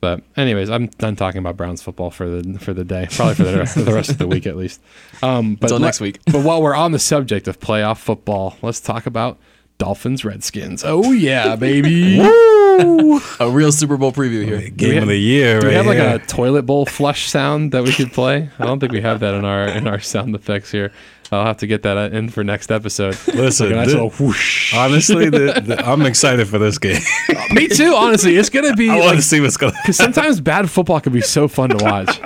But anyways, I'm done talking about Browns football for the for the day, probably for the, for the rest of the week at least. Um, but Until next week. But while we're on the subject of playoff football, let's talk about Dolphins Redskins. Oh yeah, *laughs* baby. A real Super Bowl preview here. Game have- of the year, Do right we have like a toilet bowl flush sound that we could play? I don't think we have that in our in our sound effects here. I'll have to get that uh, in for next episode. *laughs* Listen, Like a nice thi- little whoosh. honestly, the, *laughs* the, I'm excited for this game. *laughs* Me too. Honestly, it's gonna be I want like to see what's going. to Because sometimes bad football can be so fun to watch.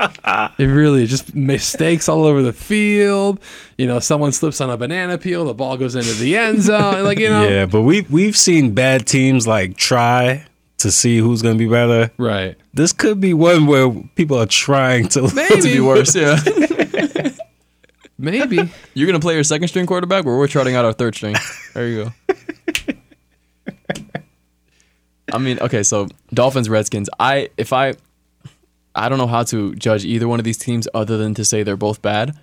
it really is just mistakes all over the field. You know, someone slips on a banana peel, the ball goes into the end zone. Like you know, Yeah, but we we've seen bad teams like try to see who's going to be better. right? This could be one where people are trying to. to be worse, yeah. Maybe. *laughs* You're gonna play your second string quarterback, where we're trotting out our third string. There you go. I mean, okay, so Dolphins, Redskins. I if I, I don't know how to judge either one of these teams other than to say they're both bad.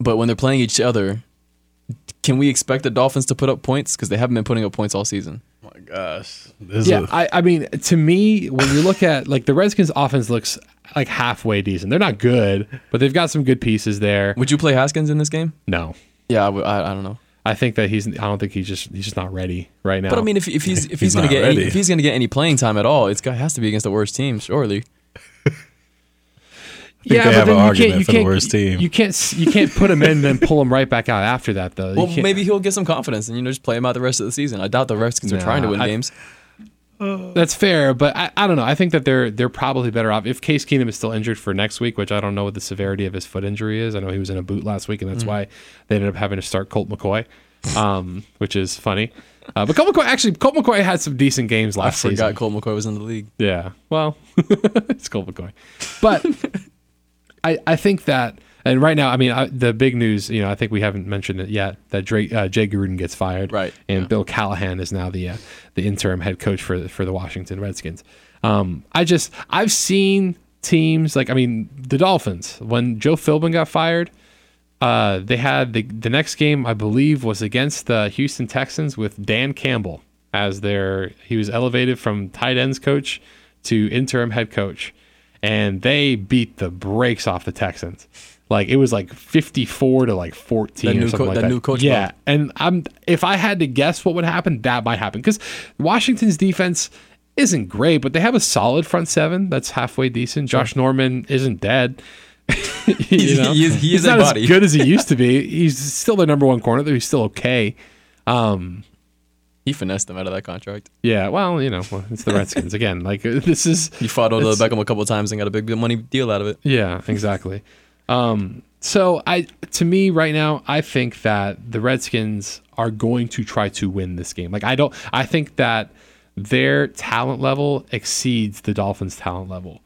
But when they're playing each other, can we expect the Dolphins to put up points because they haven't been putting up points all season? Oh my gosh, this Yeah, is I, I mean, to me, when you look at like the Redskins' offense looks like halfway decent. They're not good, but they've got some good pieces there. Would you play Haskins in this game? No, Yeah, I, I, I don't know. I think that he's. I don't think he's just. He's just not ready right now. But I mean, if, if he's *laughs* if he's, He's gonna not get any, if he's gonna get any playing time at all, it's got has to be against the worst team, surely. Think they have an argument for the worst team. You can't. You can't put him in and then pull him right back out after that, though. Well, maybe he'll get some confidence and you know just play him out the rest of the season. I doubt the Redskins are trying to win I- games. That's fair, but I, I don't know. I think that they're they're probably better off if Case Keenum is still injured for next week, which I don't know what the severity of his foot injury is. I know he was in a boot last week, and Mm. that's why they ended up having to start Colt McCoy, um, which is funny. Uh, but Colt McCoy actually Colt McCoy had some decent games last. I last forgot season. Colt McCoy was in the league. Yeah, well, *laughs* it's Colt McCoy, but *laughs* I I think that. And right now, I mean, I, the big news, you know, I think we haven't mentioned it yet that Drake, uh, Jay Gruden gets fired, Right, And yeah. Bill Callahan is now the uh, the interim head coach for the, for the Washington Redskins. Um, I just I've seen teams like I mean the Dolphins when Joe Philbin got fired. Uh, they had the the next game I believe was against the Houston Texans with Dan Campbell as their he was elevated from tight ends coach to interim head coach, and they beat the brakes off the Texans. Like it was like fifty four to like fourteen. That or new something co- like that that. new coach Yeah, and I'm if I had to guess what would happen, that might happen because Washington's defense isn't great, but they have a solid front seven that's halfway decent. Josh Norman isn't dead. *laughs* You He's- know? he is- he He's is not body. as good as he used to be. He's still their number one corner, though he's still okay. Um, He finessed them out of that contract. Yeah, well, you know, well, it's the Redskins again. Like *laughs* this is He fought Odell Beckham a couple of times and got a big money deal out of it. Yeah, exactly. Um, so I, to me, right now, I think that the Redskins are going to try to win this game. Like I don't, I think that their talent level exceeds the Dolphins' talent level.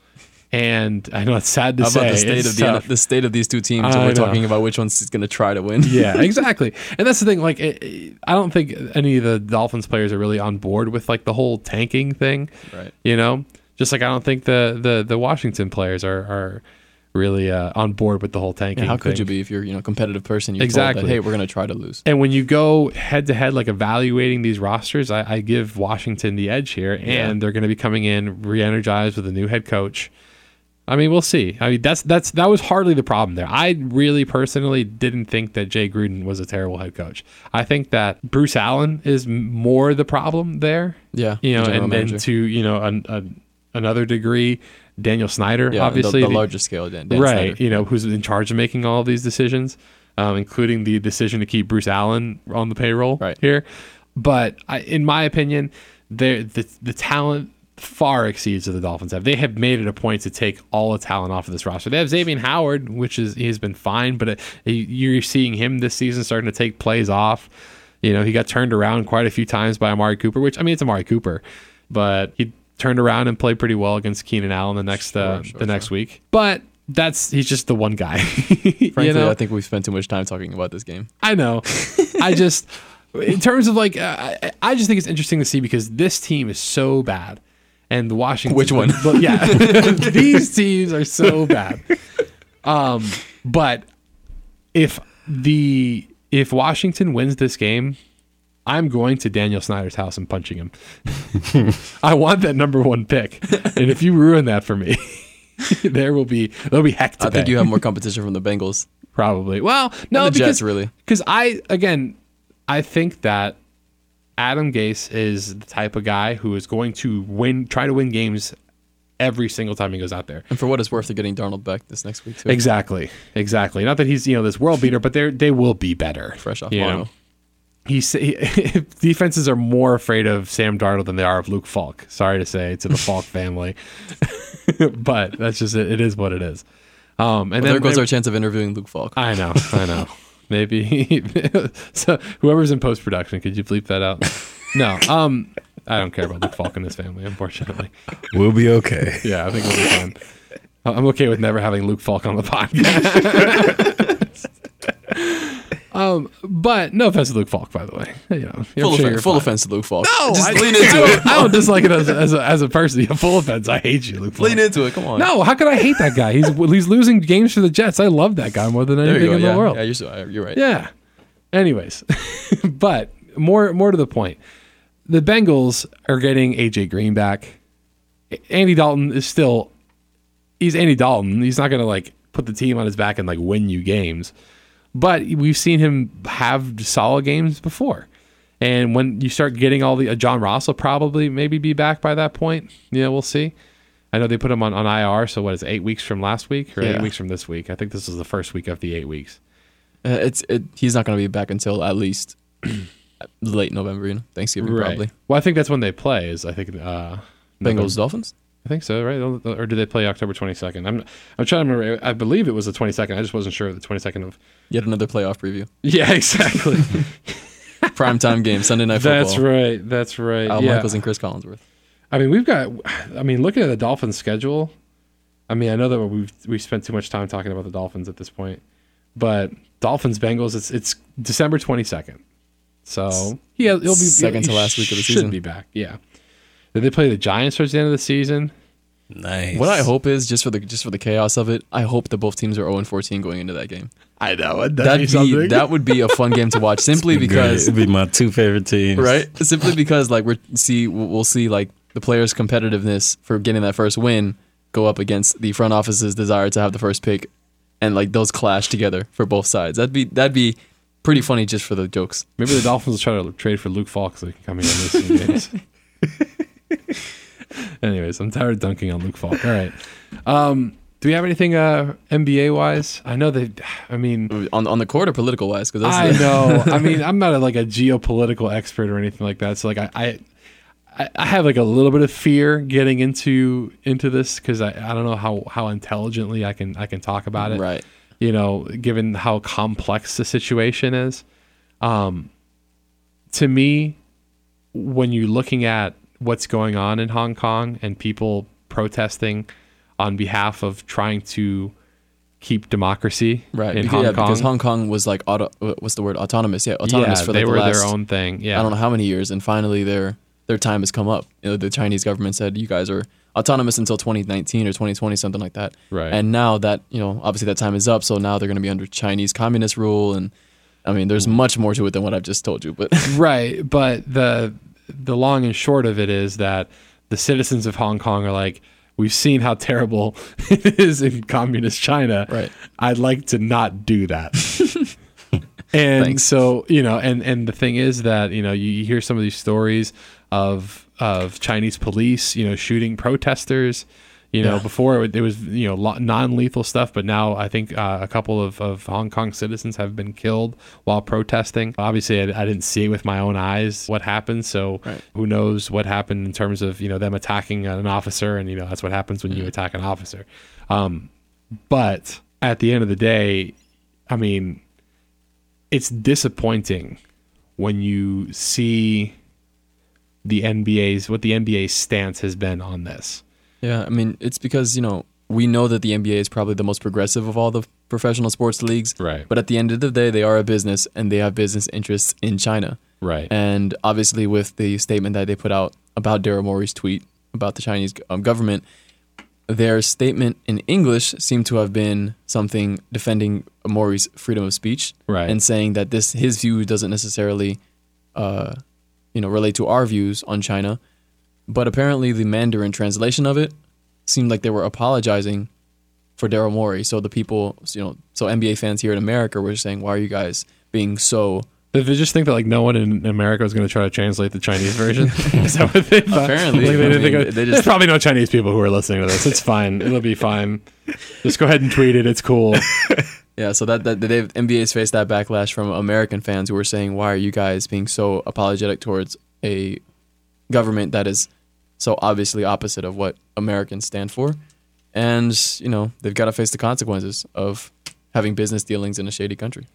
And I know it's sad to How say. about the state of the, the state of these two teams? And we're know. talking about which one's going to try to win. yeah, *laughs* exactly. And that's the thing. Like, it, it- I don't think any of the Dolphins players are really on board with like the whole tanking thing. Right. You know, just like I don't think the the the Washington players are are really uh, on board with the whole tanking. And how could thing. you be if you're you know a competitive person? You're Exactly. That, hey, we're going to try to lose. And when you go head to head, like evaluating these rosters, I, I give Washington the edge here, and Yeah. they're going to be coming in re-energized with a new head coach. I mean, we'll see. I mean, that's that's that was hardly the problem there. I really personally didn't think that Jay Gruden was a terrible head coach. I think that Bruce Allen is more the problem there. Yeah. You know, and, and to you know an, an, another degree, Daniel Snyder, yeah, obviously the, the the- larger scale. Dan, Dan right Snyder. you know who's in charge of making all of these decisions um, including the decision to keep bruce allen on the payroll Right. here but I, in my opinion they're- the, the talent far exceeds what the dolphins have they have made it a point to take all the talent off of this roster they have Xavier howard which is he's been fine but it, you're seeing him this season starting to take plays off you know he got turned around quite a few times by amari cooper which i mean it's amari cooper but he turned around and played pretty well against keenan allen the next uh, sure, the next week but that's he's just the one guy. *laughs* you know? I think we've spent too much time talking about this game. I know. I just, in terms of like, uh, I, I just think it's interesting to see because this team is so bad, and the Washington. Which one? But yeah, *laughs* *laughs* these teams are so bad. Um, but if the if Washington wins this game, I'm going to Daniel Snyder's house and punching him. *laughs* I want that number one pick, and if you ruin that for me. there will be there'll be heck I think you have more competition from the Bengals. Probably. Well, no, the because Jets, really. because I again, I think that Adam Gase is the type of guy who is going to win, try to win games every single time he goes out there. And for what it's worth, they're getting Darnold back this next week too. Exactly, exactly. Not that he's you know this world beater, but they they will be better. Fresh off you mono. know? He's he, *laughs* defenses are more afraid of Sam Darnold than they are of Luke Falk. Sorry to say to the Falk *laughs* family, *laughs* but that's just it. It is what it is. Um, and Well, there goes our chance of interviewing Luke Falk. I know, I know. Maybe *laughs* so. Whoever's in post production, could you bleep that out? No. Um, I don't care about Luke Falk and his family, unfortunately. We'll be okay. Yeah, I think we'll be fine. I'm okay with never having Luke Falk on the *laughs* podcast. Um, but no offense to Luke Falk, by the way. You know, full sure offen- you're full offense to Luke Falk. No, just I, lean *laughs* into don't, it. I don't dislike it as, as, a, as a person. Yeah, full offense. I hate you, Luke Falk. Lean into it. Come on. No, how could I hate that guy? He's *laughs* he's losing games for the Jets. I love that guy more than anything go. in yeah. the world. yeah, you're, so, you're right. Yeah. Anyways, *laughs* but more more to the point, the Bengals are getting AJ Green back. Andy Dalton is still he's Andy Dalton. He's not going to like put the team on his back and like win you games. But we've seen him have solid games before. And when you start getting all the uh, John Ross will probably maybe be back by that point. Yeah, we'll see. I know they put him on, on IR, so what is it, eight weeks from last week or eight weeks from this week? I think this is the first week of the eight weeks. Uh, it's it, he's not going to be back until at least *clears throat* late November. You know, Thanksgiving probably. Well, I think that's when they play. Is I think uh, November- Bengals Dolphins. I think so, right? Or did they play October twenty second? I'm I'm trying to remember. I believe it was the twenty second. I just wasn't sure of the twenty second of. Yet another playoff preview. Yeah, *laughs* exactly. *laughs* Primetime game Sunday night football. that's right. That's right. Al yeah. Michaels and Cris Collinsworth. I mean, we've got. I mean, looking at the Dolphins' schedule. I mean, I know that we've we spent too much time talking about the Dolphins at this point, but Dolphins Bengals. It's it's December twenty second. So yeah, he'll be Second to last week of the season. should season. Be back. Yeah. Did they play the Giants towards the end of the season? Nice. What I hope is just for the just for the chaos of it. I hope that both teams are 0 14 going into that game. I know That'd be that would be a fun game to watch. *laughs* Simply because it'd be my two favorite teams. right? Simply because like we're see we'll we'll see like the players' competitiveness for getting that first win go up against the front office's desire to have the first pick, and like those clash together for both sides. That'd be that'd be pretty funny just for the jokes. Maybe the Dolphins will try to trade for Luke Fox. so he can come here and lose some games. *laughs* *laughs* Anyways, I'm tired of dunking on Luke Falk. All right. Um, Do we have anything uh, NBA wise? I know they. I mean, on on the court or political wise? Because I know. I *laughs* mean, I'm not a, like a geopolitical expert or anything like that. So like I, I, I- I have like a little bit of fear getting into into this because I, I don't know how how intelligently I can I can talk about it. right. You know, given how complex the situation is. Um, to me, when you're looking at what's going on in Hong Kong and people protesting on behalf of trying to keep democracy Right. in because, Hong yeah, Kong. because Hong Kong was like auto. What's the word? Autonomous. Yeah, autonomous yeah, for they like were last, their own thing. Yeah, I don't know how many years, and finally their their time has come up. You know, the Chinese government said you guys are autonomous until 2019 or 2020, something like that. Right. And now that you know, obviously that time is up, so now they're going to be under Chinese communist rule, and I mean, there's much more to it than what I've just told you. But *laughs* right. But the the long and short of it is that the citizens of Hong Kong are like, we've seen how terrible *laughs* it is in communist China. Right. I'd like to not do that. *laughs* and Thanks. so you know, and and the thing is that you know you, you hear some of these stories of of Chinese police, you know, shooting protesters. You know, Yeah. before it, it was you know non-lethal stuff, but now I think uh, a couple of, of Hong Kong citizens have been killed while protesting. Obviously, I, I didn't see it with my own eyes what happened, so Right. who knows what happened in terms of you know them attacking an officer, and you know that's what happens when you attack an officer. Um, but at the end of the day, I mean, it's disappointing when you see the NBA's what the NBA's stance has been on this. Yeah, I mean, it's because, you know, we know that the NBA is probably the most progressive of all the professional sports leagues. Right. But at the end of the day, they are a business and they have business interests in China. Right. And obviously, with the statement that they put out about Daryl Morey's tweet about the Chinese um, government, their statement in English seemed to have been something defending Morey's freedom of speech, Right. And saying that this his view doesn't necessarily, uh, you know, relate to our views on China. But apparently, the Mandarin translation of it seemed like they were apologizing for Daryl Morey. So the people, you know, so NBA fans here in America were saying, "Why are you guys being so?" Did they just think that like no one in America was going to try to translate the Chinese version? *laughs* *laughs* Is that what they thought? Apparently. Like, they didn't mean, think of- they just- there's probably no Chinese people who are listening to this. It's fine. It'll be fine. Just go ahead and tweet it. It's cool. *laughs* Yeah, so that, that they've NBA's faced that backlash from American fans who were saying, "Why are you guys being so apologetic towards a government that is so obviously opposite of what Americans stand for?" And you know they've got to face the consequences of having business dealings in a shady country.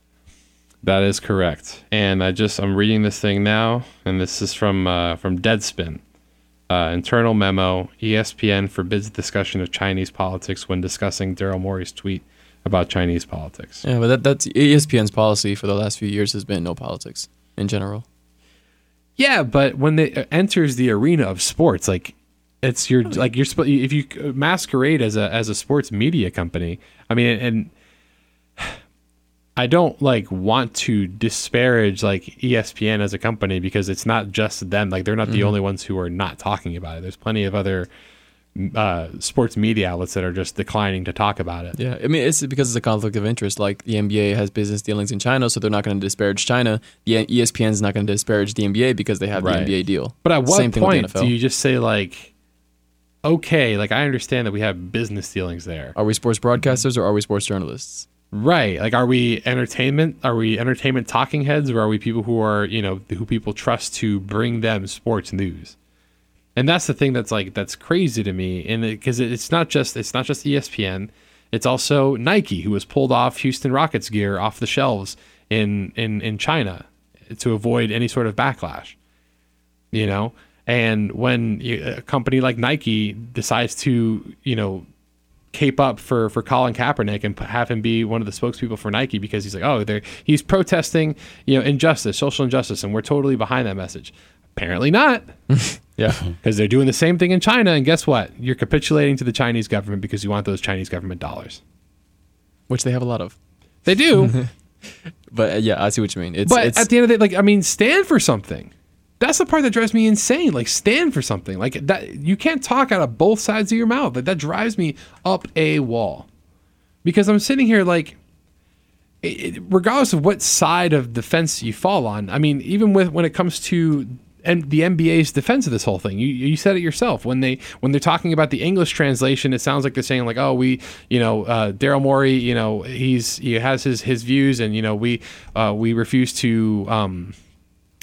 That is correct. And I just I'm reading this thing now, and this is from uh, from Deadspin. Uh, internal memo: ESPN forbids discussion of Chinese politics when discussing Daryl Morey's tweet about Chinese politics. Yeah, but that, that's ESPN's policy for the last few years has been no politics in general. Yeah, but when it enters the arena of sports, like it's your like you're if you uh, masquerade as a as a sports media company. I mean, and I don't like want to disparage like ESPN as a company because it's not just them. Like they're not the mm-hmm. only ones who are not talking about it. There's plenty of other uh, sports media outlets that are just declining to talk about it. Yeah, I mean it's because it's a conflict of interest. Like the NBA has business dealings in China, so they're not going to disparage China. The ESPN is not going to disparage the NBA because they have Right. the NBA deal. But at what Same thing with point do you just say like, okay, like I understand that we have business dealings there. Are we sports broadcasters or are we sports journalists? Right. Like, are we entertainment? Are we entertainment talking heads, or are we people who are, you know, who people trust to bring them sports news? And that's the thing that's like that's crazy to me, and because it, it's not just it's not just ESPN, it's also Nike who has pulled off Houston Rockets gear off the shelves in in in China to avoid any sort of backlash. You know, and when you, a company like Nike decides to, you know, cape up for for Colin Kaepernick and have him be one of the spokespeople for Nike because he's like, oh, they're he's protesting, you know, injustice, social injustice, and we're totally behind that message. Apparently not, *laughs* Yeah. because they're doing the same thing in China, and guess what? You're capitulating to the Chinese government because you want those Chinese government dollars. Which they have a lot of. They do, *laughs* But uh, yeah, I see what you mean. It's, but it's at the end of the day, like, I mean, stand for something. That's the part that drives me insane. Like, stand for something. Like that, you can't talk out of both sides of your mouth. Like that drives me up a wall. Because I'm sitting here like, it, regardless of what side of the fence you fall on. I mean, even with when it comes to and the NBA's defense of this whole thing. You you said it yourself when they when they're talking about the English translation. It sounds like they're saying like, oh, we you know uh, Daryl Morey, you know he's he has his his views, and you know we uh, we refuse to. Um,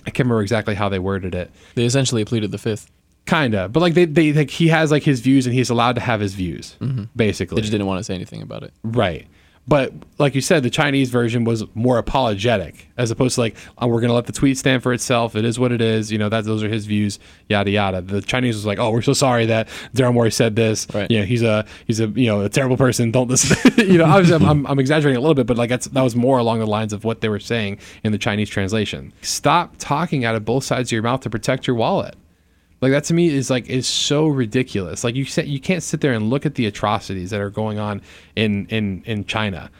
I can't remember exactly how they worded it. They essentially pleaded the fifth. Kinda, but like they, they like he has like his views and he's allowed to have his views, basically. They just didn't want to say anything about it. Right. But like you said, the Chinese version was more apologetic, as opposed to like, oh, we're going to let the tweet stand for itself. It is what it is. You know, that those are his views. Yada yada. The Chinese was like, oh, we're so sorry that Daryl Morey said this. Right. You know, he's a he's a you know a terrible person. Don't listen. *laughs* you know, obviously I'm, I'm, I'm exaggerating a little bit, but like that's that was more along the lines of what they were saying in the Chinese translation. Stop talking out of both sides of your mouth to protect your wallet. Like that to me is like is so ridiculous. Like you said, you can't sit there and look at the atrocities that are going on in in in China.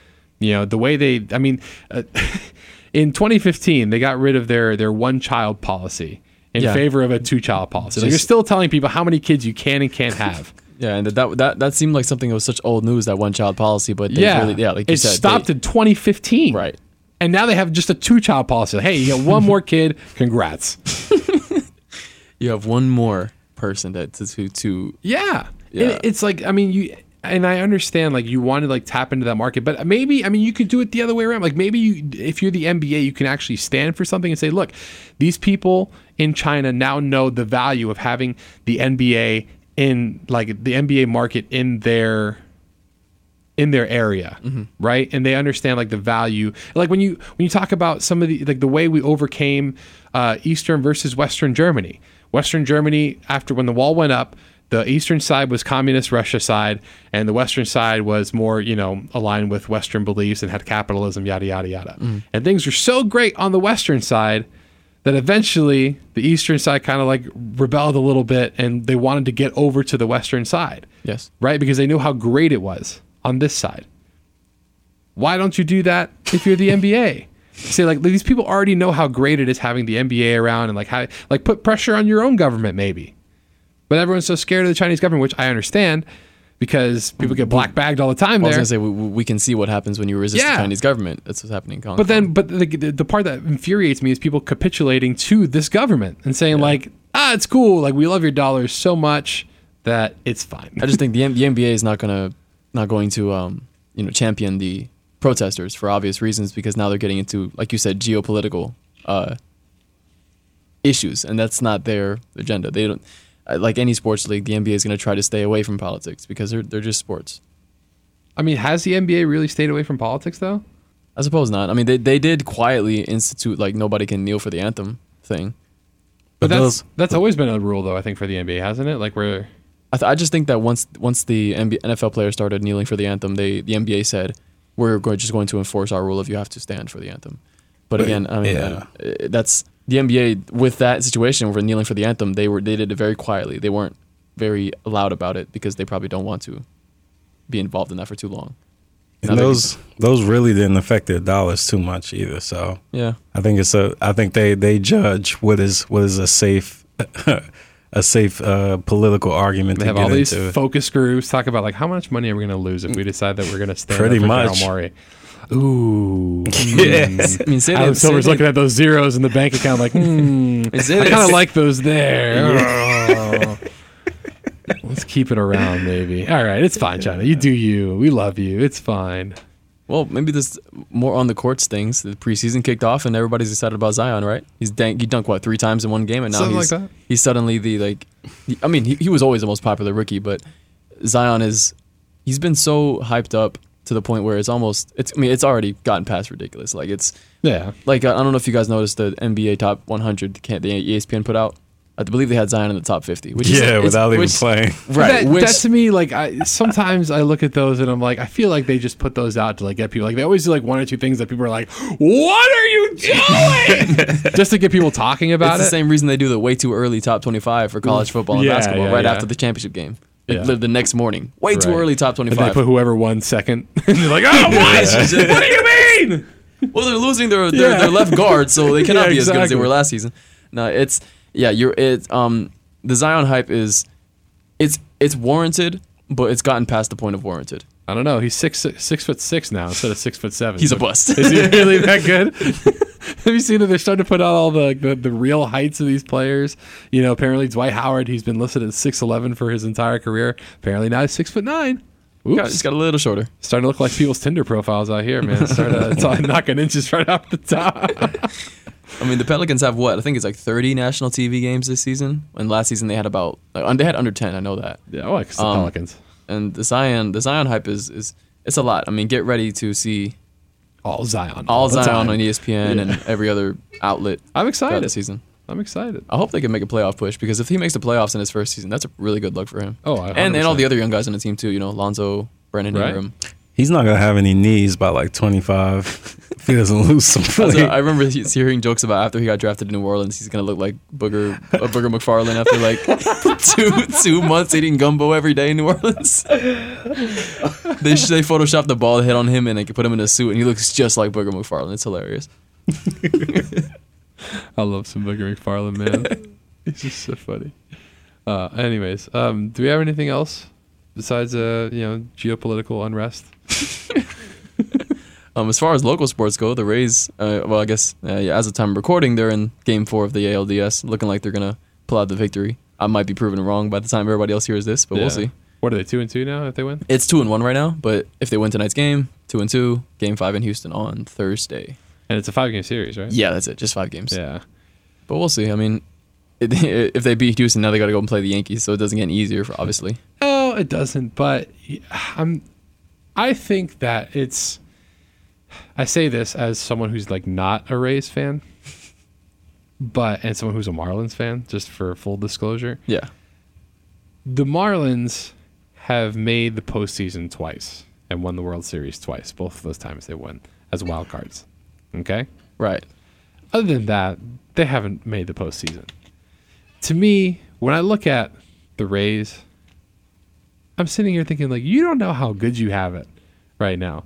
You know the way they. I mean, uh, *laughs* in 2015 they got rid of their their one child policy in Yeah. favor of a two child policy. Like you're still telling people how many kids you can and can't have. *laughs* Yeah, and that that that seemed like something that was such old news that one child policy, but they yeah, really, yeah, like you it said, stopped they- in 2015. right. And now they have just a two child policy. Hey, you got one *laughs* more kid. Congrats. You have one more person that to to, to Yeah. Yeah. And it's like I mean you and I understand like you want to like tap into that market, but maybe I mean you could do it the other way around. Like maybe you if you're the NBA, you can actually stand for something and say, look, these people in China now know the value of having the NBA in like the NBA market in their in their area, right? And they understand like the value. Like when you when you talk about some of the like the way we overcame uh, Eastern versus Western Germany. Western Germany, after when the wall went up, the eastern side was communist Russia side, and the western side was more you know aligned with Western beliefs and had capitalism, yada yada yada. Mm. And things were so great on the western side that eventually the eastern side kind of like rebelled a little bit, and they wanted to get over to the western side yes. right? Because they knew how great it was on this side. Why don't you do that if you're the NBA? Say like these people already know how great it is having the NBA around and like how like put pressure on your own government maybe. But everyone's so scared of the Chinese government, which I understand because people get black bagged all the time There, I was gonna say we, we can see what happens when you resist Yeah. the Chinese government. That's what's happening in Hong But then, but the, the, the part that infuriates me is people capitulating to this government and saying like, ah, it's cool, like we love your dollars so much that it's fine. I just think the, M- the *laughs* NBA is not gonna not going to um, you know champion the protesters for obvious reasons because now they're getting into like you said geopolitical uh, issues and that's not their agenda. They don't uh, like any sports league. The NBA is going to try to stay away from politics because they're they're just sports. I mean, has the NBA really stayed away from politics though? I suppose not. I mean, they they did quietly institute like nobody can kneel for the anthem thing. But But that's those- that's always been a rule, though. I think for the NBA, hasn't it? Like where I, th- I just think that once once the NBA, NFL players started kneeling for the anthem, they the NBA said we're go- just going to enforce our rule of you have to stand for the anthem. But again, I mean yeah. uh, uh, that's the NBA with that situation where kneeling for the anthem. They were they did it very quietly. They weren't very loud about it because they probably don't want to be involved in that for too long. Now And they- those those really didn't affect their dollars too much either. So yeah, I think it's a I think they they judge what is what is a safe *laughs* a safe uh, political argument they to have all these into. focus groups talk about like how much money are we going to lose if we decide that we're going to stand Pretty much. Morey. Ooh. *laughs* yes. I mean, say Adam Silver's looking at those zeros in the bank account like, hmm, *laughs* I kind of like those there. Oh. *laughs* Let's keep it around, maybe. All right, it's fine, China. You do you. We love you. It's fine. Well, maybe this more on the courts things. The preseason kicked off, and everybody's excited about Zion, right? He's dank, he dunked what three times in one game, and now Something he's like that. he's suddenly the like. I mean, he, he was always the most popular rookie, but Zion is he's been so hyped up to the point where it's almost it's. I mean, it's already gotten past ridiculous. Like it's Yeah. like I don't know if you guys noticed the NBA top 100 can't the ESPN put out. I believe they had Zion in the top 50, which is Yeah, it's- without even which- playing. *laughs* Right, That, which that to me, like, I sometimes I look at those and I'm like, I feel like they just put those out to like get people. Like, they always do like one or two things that people are like, "What are you doing?" *laughs* just to get people talking about it. it's the same reason they do the way too early top 25 for college mm. football and Yeah, basketball yeah, right yeah. after the championship game. Like, Yeah. the, the next morning. Way too early top And they put whoever won second, *laughs* and they're like, "Oh, what? what do you mean?" well, they're losing their, their, Yeah. their left guard, so they cannot Yeah, be as good as they were last season. No, it's yeah, you're it um the Zion hype is it's it's warranted, but it's gotten past the point of warranted. I don't know. He's six six foot six now instead of six foot seven. He's a bust. Is he really that *laughs* good? Have you seen that they're starting to put out all the, the the real heights of these players? You know, apparently Dwight Howard, he's been listed at six eleven for his entire career. Apparently now he's six foot nine. Oops. Got, he's got a little shorter. starting to look like people's Tinder profiles out here, man. Start uh, *laughs* it's all knocking inches right off the top. *laughs* I mean, the Pelicans have what? I think it's like 30 national TV games this season. And last season they had about like, they had under 10. I know that. yeah, I like the Um, Pelicans. And the Zion, the Zion hype is is it's a lot. I mean, get ready to see All Zion. all the Zion on ESPN Yeah. and every other outlet *laughs* I'm excited. the season. I'm excited. I hope they can make a playoff push because if he makes the playoffs in his first season, that's a really good look for him. Oh, I- and and all the other young guys on the team too. You know, Lonzo, Brandon Right. Ingram. He's not gonna have any knees by like 25 if he doesn't lose some weight. I remember hearing jokes about after he got drafted to New Orleans, he's gonna look like Booger uh, Booger McFarland after like *laughs* two two months eating gumbo every day in New Orleans. they they photoshopped the bald head on him and they put him in a suit and he looks just like Booger McFarland. It's hilarious. *laughs* I love some Booger McFarland, man. He's just so funny. Uh, anyways, um, do we have anything else besides uh, you know geopolitical unrest? *laughs* Um, as far as local sports go, the Rays, uh, well, I guess uh, yeah, as of time of recording, they're in Game Four of the ALDS, looking like they're gonna pull out the victory. I might be proven wrong by the time everybody else hears this, but Yeah. we'll see. What are they two and two now? If they win, It's two and one right now, but if they win tonight's game, two and two, Game Five in Houston on Thursday. and it's a five game series, right? Yeah, that's it, just five games. Yeah. But we'll see. I mean, it, if they beat Houston, now they got to go and play the Yankees, so it doesn't get any easier, for, obviously. No, it doesn't. But I'm. I think that it's. I say this as someone who's like not a Rays fan, but and someone who's a Marlins fan, just for full disclosure. Yeah, The Marlins have made the postseason twice and won the World Series twice. Both of those times they won as wild cards. Okay. right. Other than that, they haven't made the postseason. To me, when I look at the Rays, I'm sitting here thinking like, you don't know how good you have it right now,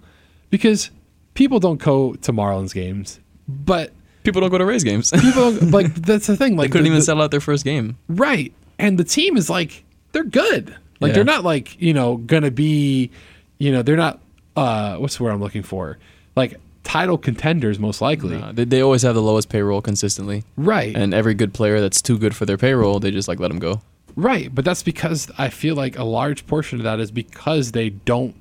because people don't go to Marlins games, but People don't go to Rays games. people *laughs* like that's the thing. Like they couldn't the- even the- settle out their first game. Right. And the team is like they're good. Like Yeah. they're not like, you know, gonna be you know, they're not uh what's the word I'm looking for? Like title contenders most likely. Uh, they, they always have the lowest payroll consistently, Right. and every good player that's too good for their payroll, they just like let them go. Right. But that's because I feel like a large portion of that is because they don't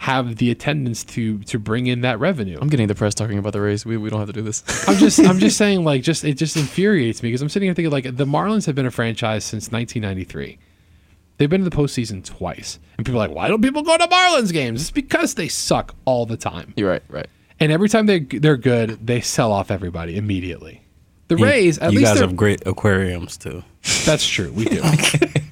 have the attendance to to bring in that revenue. I'm getting depressed talking about the Rays. We, we don't have to do this. I'm just I'm just *laughs* saying like just it just infuriates me because I'm sitting here thinking like the Marlins have been a franchise since 1993. They've been to the postseason twice, and people are like, why don't people go to Marlins games? It's because they suck all the time, You're right, right. and every time they they're good, they sell off everybody immediately. The Rays, at you least guys have great aquariums too, that's true. We do. *laughs*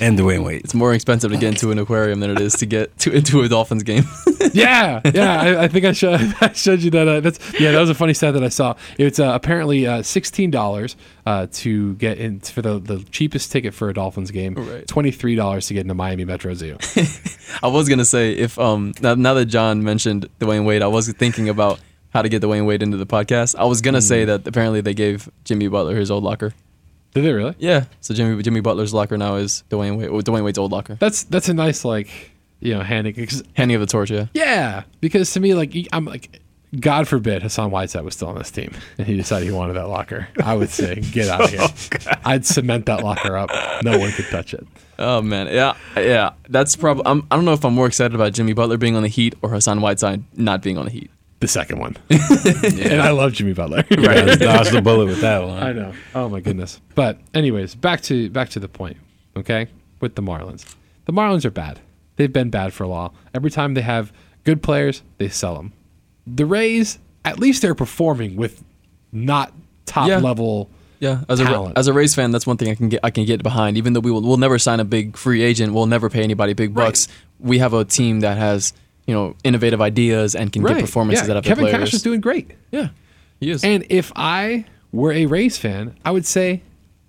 and Dwyane Wade. It's more expensive to get into an aquarium than it is to get to into a Dolphins game. *laughs* yeah, yeah. I, I think I showed *laughs* I showed you that. Uh, that's yeah. That was a funny stat that I saw. It's uh, apparently uh, sixteen dollars uh, to get in for the, the cheapest ticket for a Dolphins game. Right. Twenty three dollars to get into Miami Metro Zoo. I was gonna say if um now, now that John mentioned Dwyane Wade, I was thinking about how to get Dwyane Wade into the podcast. I was gonna say hmm. that apparently they gave Jimmy Butler his old locker. Did they really? Yeah, so Jimmy Jimmy Butler's locker now is Dwyane Wade. Dwyane Wade's old locker. That's that's a nice like you know handing. Handing of the torch, yeah. yeah, because to me like I'm like. God forbid Hassan Whiteside was still on this team and he decided he wanted that locker. I would say, *laughs* get out of here. Oh, I'd cement that locker up. No one could touch it. Oh man, yeah, yeah. That's probably. I'm, I don't know if I'm more excited about Jimmy Butler being on the Heat or Hassan Whiteside not being on the Heat. The second one. *laughs* And I love Jimmy Butler. *laughs* Right, dodge the bullet with that one. I know. Oh my goodness. But anyways, back to back to the point. Okay, with the Marlins, the Marlins are bad. They've been bad for a while. Every time they have good players, they sell them. The Rays, at least they're performing with not top Yeah. level. Yeah, as a Talent. as a Rays fan, that's one thing I can get I can get behind. Even though we will we'll never sign a big free agent, we'll never pay anybody big bucks. We have a team that has you know innovative ideas and can get performances yeah, out of Kevin their Cash is doing great. yeah, he is. And if I were a Rays fan, I would say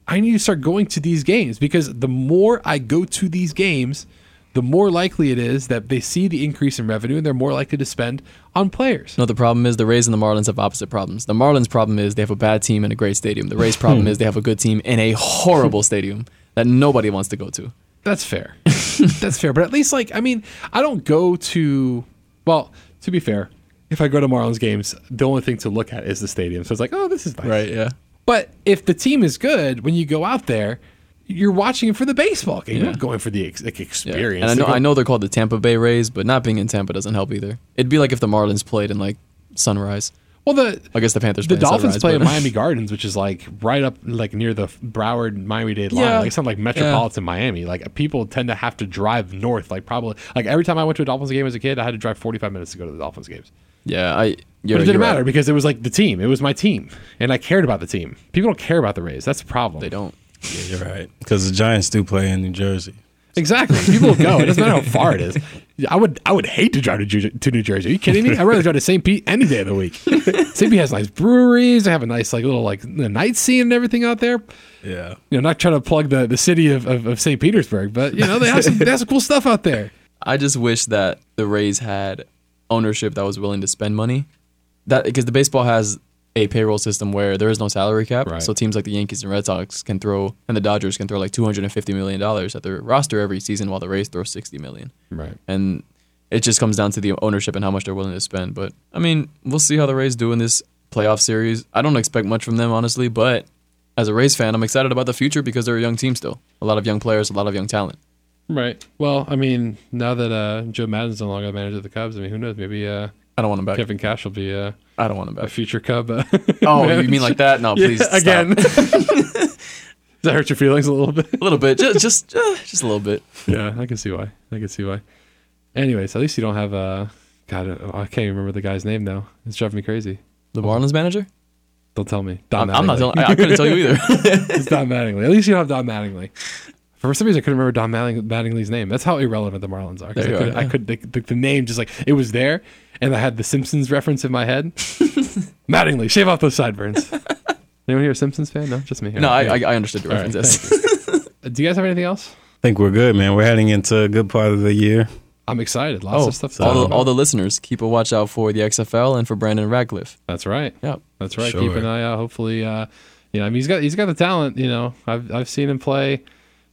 I need to start going to these games because the more I go to these games, the more likely it is that they see the increase in revenue and they're more likely to spend on players. No, the problem is the Rays and the Marlins have opposite problems. The Marlins' problem is they have a bad team and a great stadium. The Rays' problem hmm. is they have a good team in a horrible stadium that nobody wants to go to. That's fair. *laughs* That's fair. But at least, like, I mean, I don't go to. Well, to be fair, if I go to Marlins games, the only thing to look at is the stadium. So it's like, oh, this is nice. Right, yeah. But if the team is good, when you go out there, you're watching it for the baseball game. You're Yeah. not going for the ex- like, Yeah. experience. And I know, go- I know they're called the Tampa Bay Rays, but not being in Tampa doesn't help either. It'd be like if the Marlins played in like Sunrise. Well, the I guess the Panthers. the play in Dolphins Sunrise, play but- at Miami Gardens, which is like right up like near the Broward Miami Dade line. Yeah. Like it's not like metropolitan Miami. Like people tend to have to drive north. Like probably like every time I went to a Dolphins game as a kid, I had to drive 45 minutes to go to the Dolphins games. Yeah, I. but it didn't matter right. because it was like the team. It was my team, and I cared about the team. People don't care about the Rays. That's the problem. They don't. Yeah, you're right. Because the Giants do play in New Jersey. Exactly. People go. It doesn't matter how far it is. *laughs* I would I would hate to drive to, Ju- to New Jersey. Are you kidding me? I'd rather drive to St. Pete any day of the week. *laughs* St. Pete has nice breweries. They have a nice like little like the night scene and everything out there. Yeah. You know, not trying to plug the, the city of, of, of St. Petersburg, but you know, they have some they have some cool stuff out there. I just wish that the Rays had ownership that was willing to spend money. That because the baseball has a payroll system where there is no salary cap, Right. so teams like the Yankees and Red Sox can throw, and the Dodgers can throw like two hundred and fifty million dollars at their roster every season, while the Rays throw sixty million. Right. And it just comes down to the ownership and how much they're willing to spend. But I mean, we'll see how the Rays do in this playoff series. I don't expect much from them, honestly, but as a Rays fan, I'm excited about the future because they're a young team still. A lot of young players, a lot of young talent. Right. Well, I mean, now that uh, Joe Maddon's no longer the manager of the Cubs, I mean, who knows? Maybe uh, I don't want them back. Kevin Cash will be uh, I don't want them a future Cub. Uh, *laughs* Oh, manager. you mean like that? No, please stop. again. *laughs* Does that hurt your feelings a little bit? A little bit, just just uh, just a little bit. Yeah, I can see why. I can see why. Anyways, at least you don't have uh God, uh, I can't even remember the guy's name now. It's driving me crazy. The Marlins manager? Don't tell me. Don I'm, I'm not Mattingly. telling. I, I couldn't tell you either. *laughs* it's Don Mattingly. At least you don't have Don Mattingly. For some reason, I couldn't remember Don Matting- Mattingly's name. That's how irrelevant the Marlins are. 'cause There you I could, are, I yeah. could the, the, the name just like it was there, and I had the Simpsons reference in my head. *laughs* Mattingly, shave off those sideburns. Anyone here a Simpsons fan? No, just me. no, I, Yeah. I I understood your All right, reference. yes. *laughs* Uh, Do you guys have anything else? I think we're good, man. We're heading into a good part of the year. I'm excited. Lots Oh, of stuff. to all the about. all the listeners, keep a watch out for the XFL and for Brandon Radcliff. That's right. Yep. That's right. Sure. Keep an eye out. Hopefully, uh, you know, I mean, he's got he's got the talent. You know, I've I've seen him play.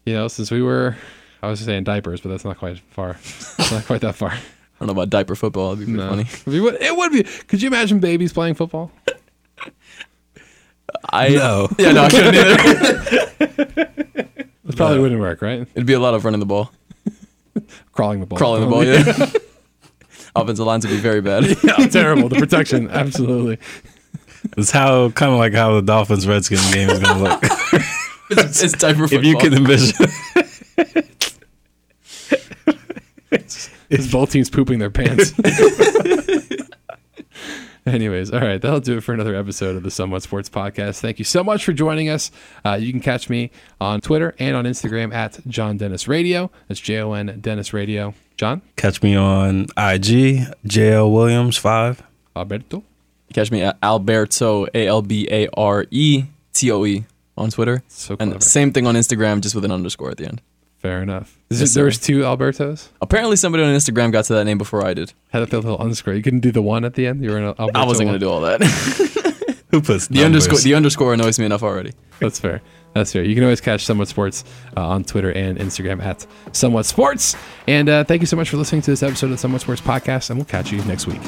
You know, since we were, I was saying diapers, but that's not quite far. *laughs* Not quite that far. I don't know about diaper football. That'd be No. funny. I mean, what- it would be. Could you imagine babies playing football? I know. *laughs* Yeah, no, I couldn't either. It probably wouldn't work, right? It'd be a lot of running the ball, Crawling the ball. crawling the ball. Yeah. *laughs* Offensive lines would be very bad. *laughs* yeah, terrible. The protection, absolutely. It's how kind of like how the Dolphins Redskins game is gonna look. It's, it's diaper football. if you can envision, It's both teams pooping their pants. *laughs* Anyways, all right, that'll do it for another episode of the Somewhat Sports Podcast. Thank you so much for joining us. Uh, you can catch me on Twitter and on Instagram at John Dennis Radio. That's J O N Dennis Radio. John catch me on IG, JL Williams five. Alberto. Catch me at Alberto A L B A R E T O E on Twitter, So clever. and same thing on Instagram, just with an underscore at the end. Fair enough. Is Yes, it, there was two Albertos. Apparently, somebody on Instagram got to that name before I did. Had a little underscore. You couldn't do the one at the end. You were an Alberto. I wasn't gonna do all that. *laughs* Who puts *laughs* the underscore the underscore annoys me enough already. That's fair. That's fair. You can always catch Somewhat Sports uh, on Twitter and Instagram at Somewhat Sports. And uh, thank you so much for listening to this episode of the Somewhat Sports Podcast, and we'll catch you next week.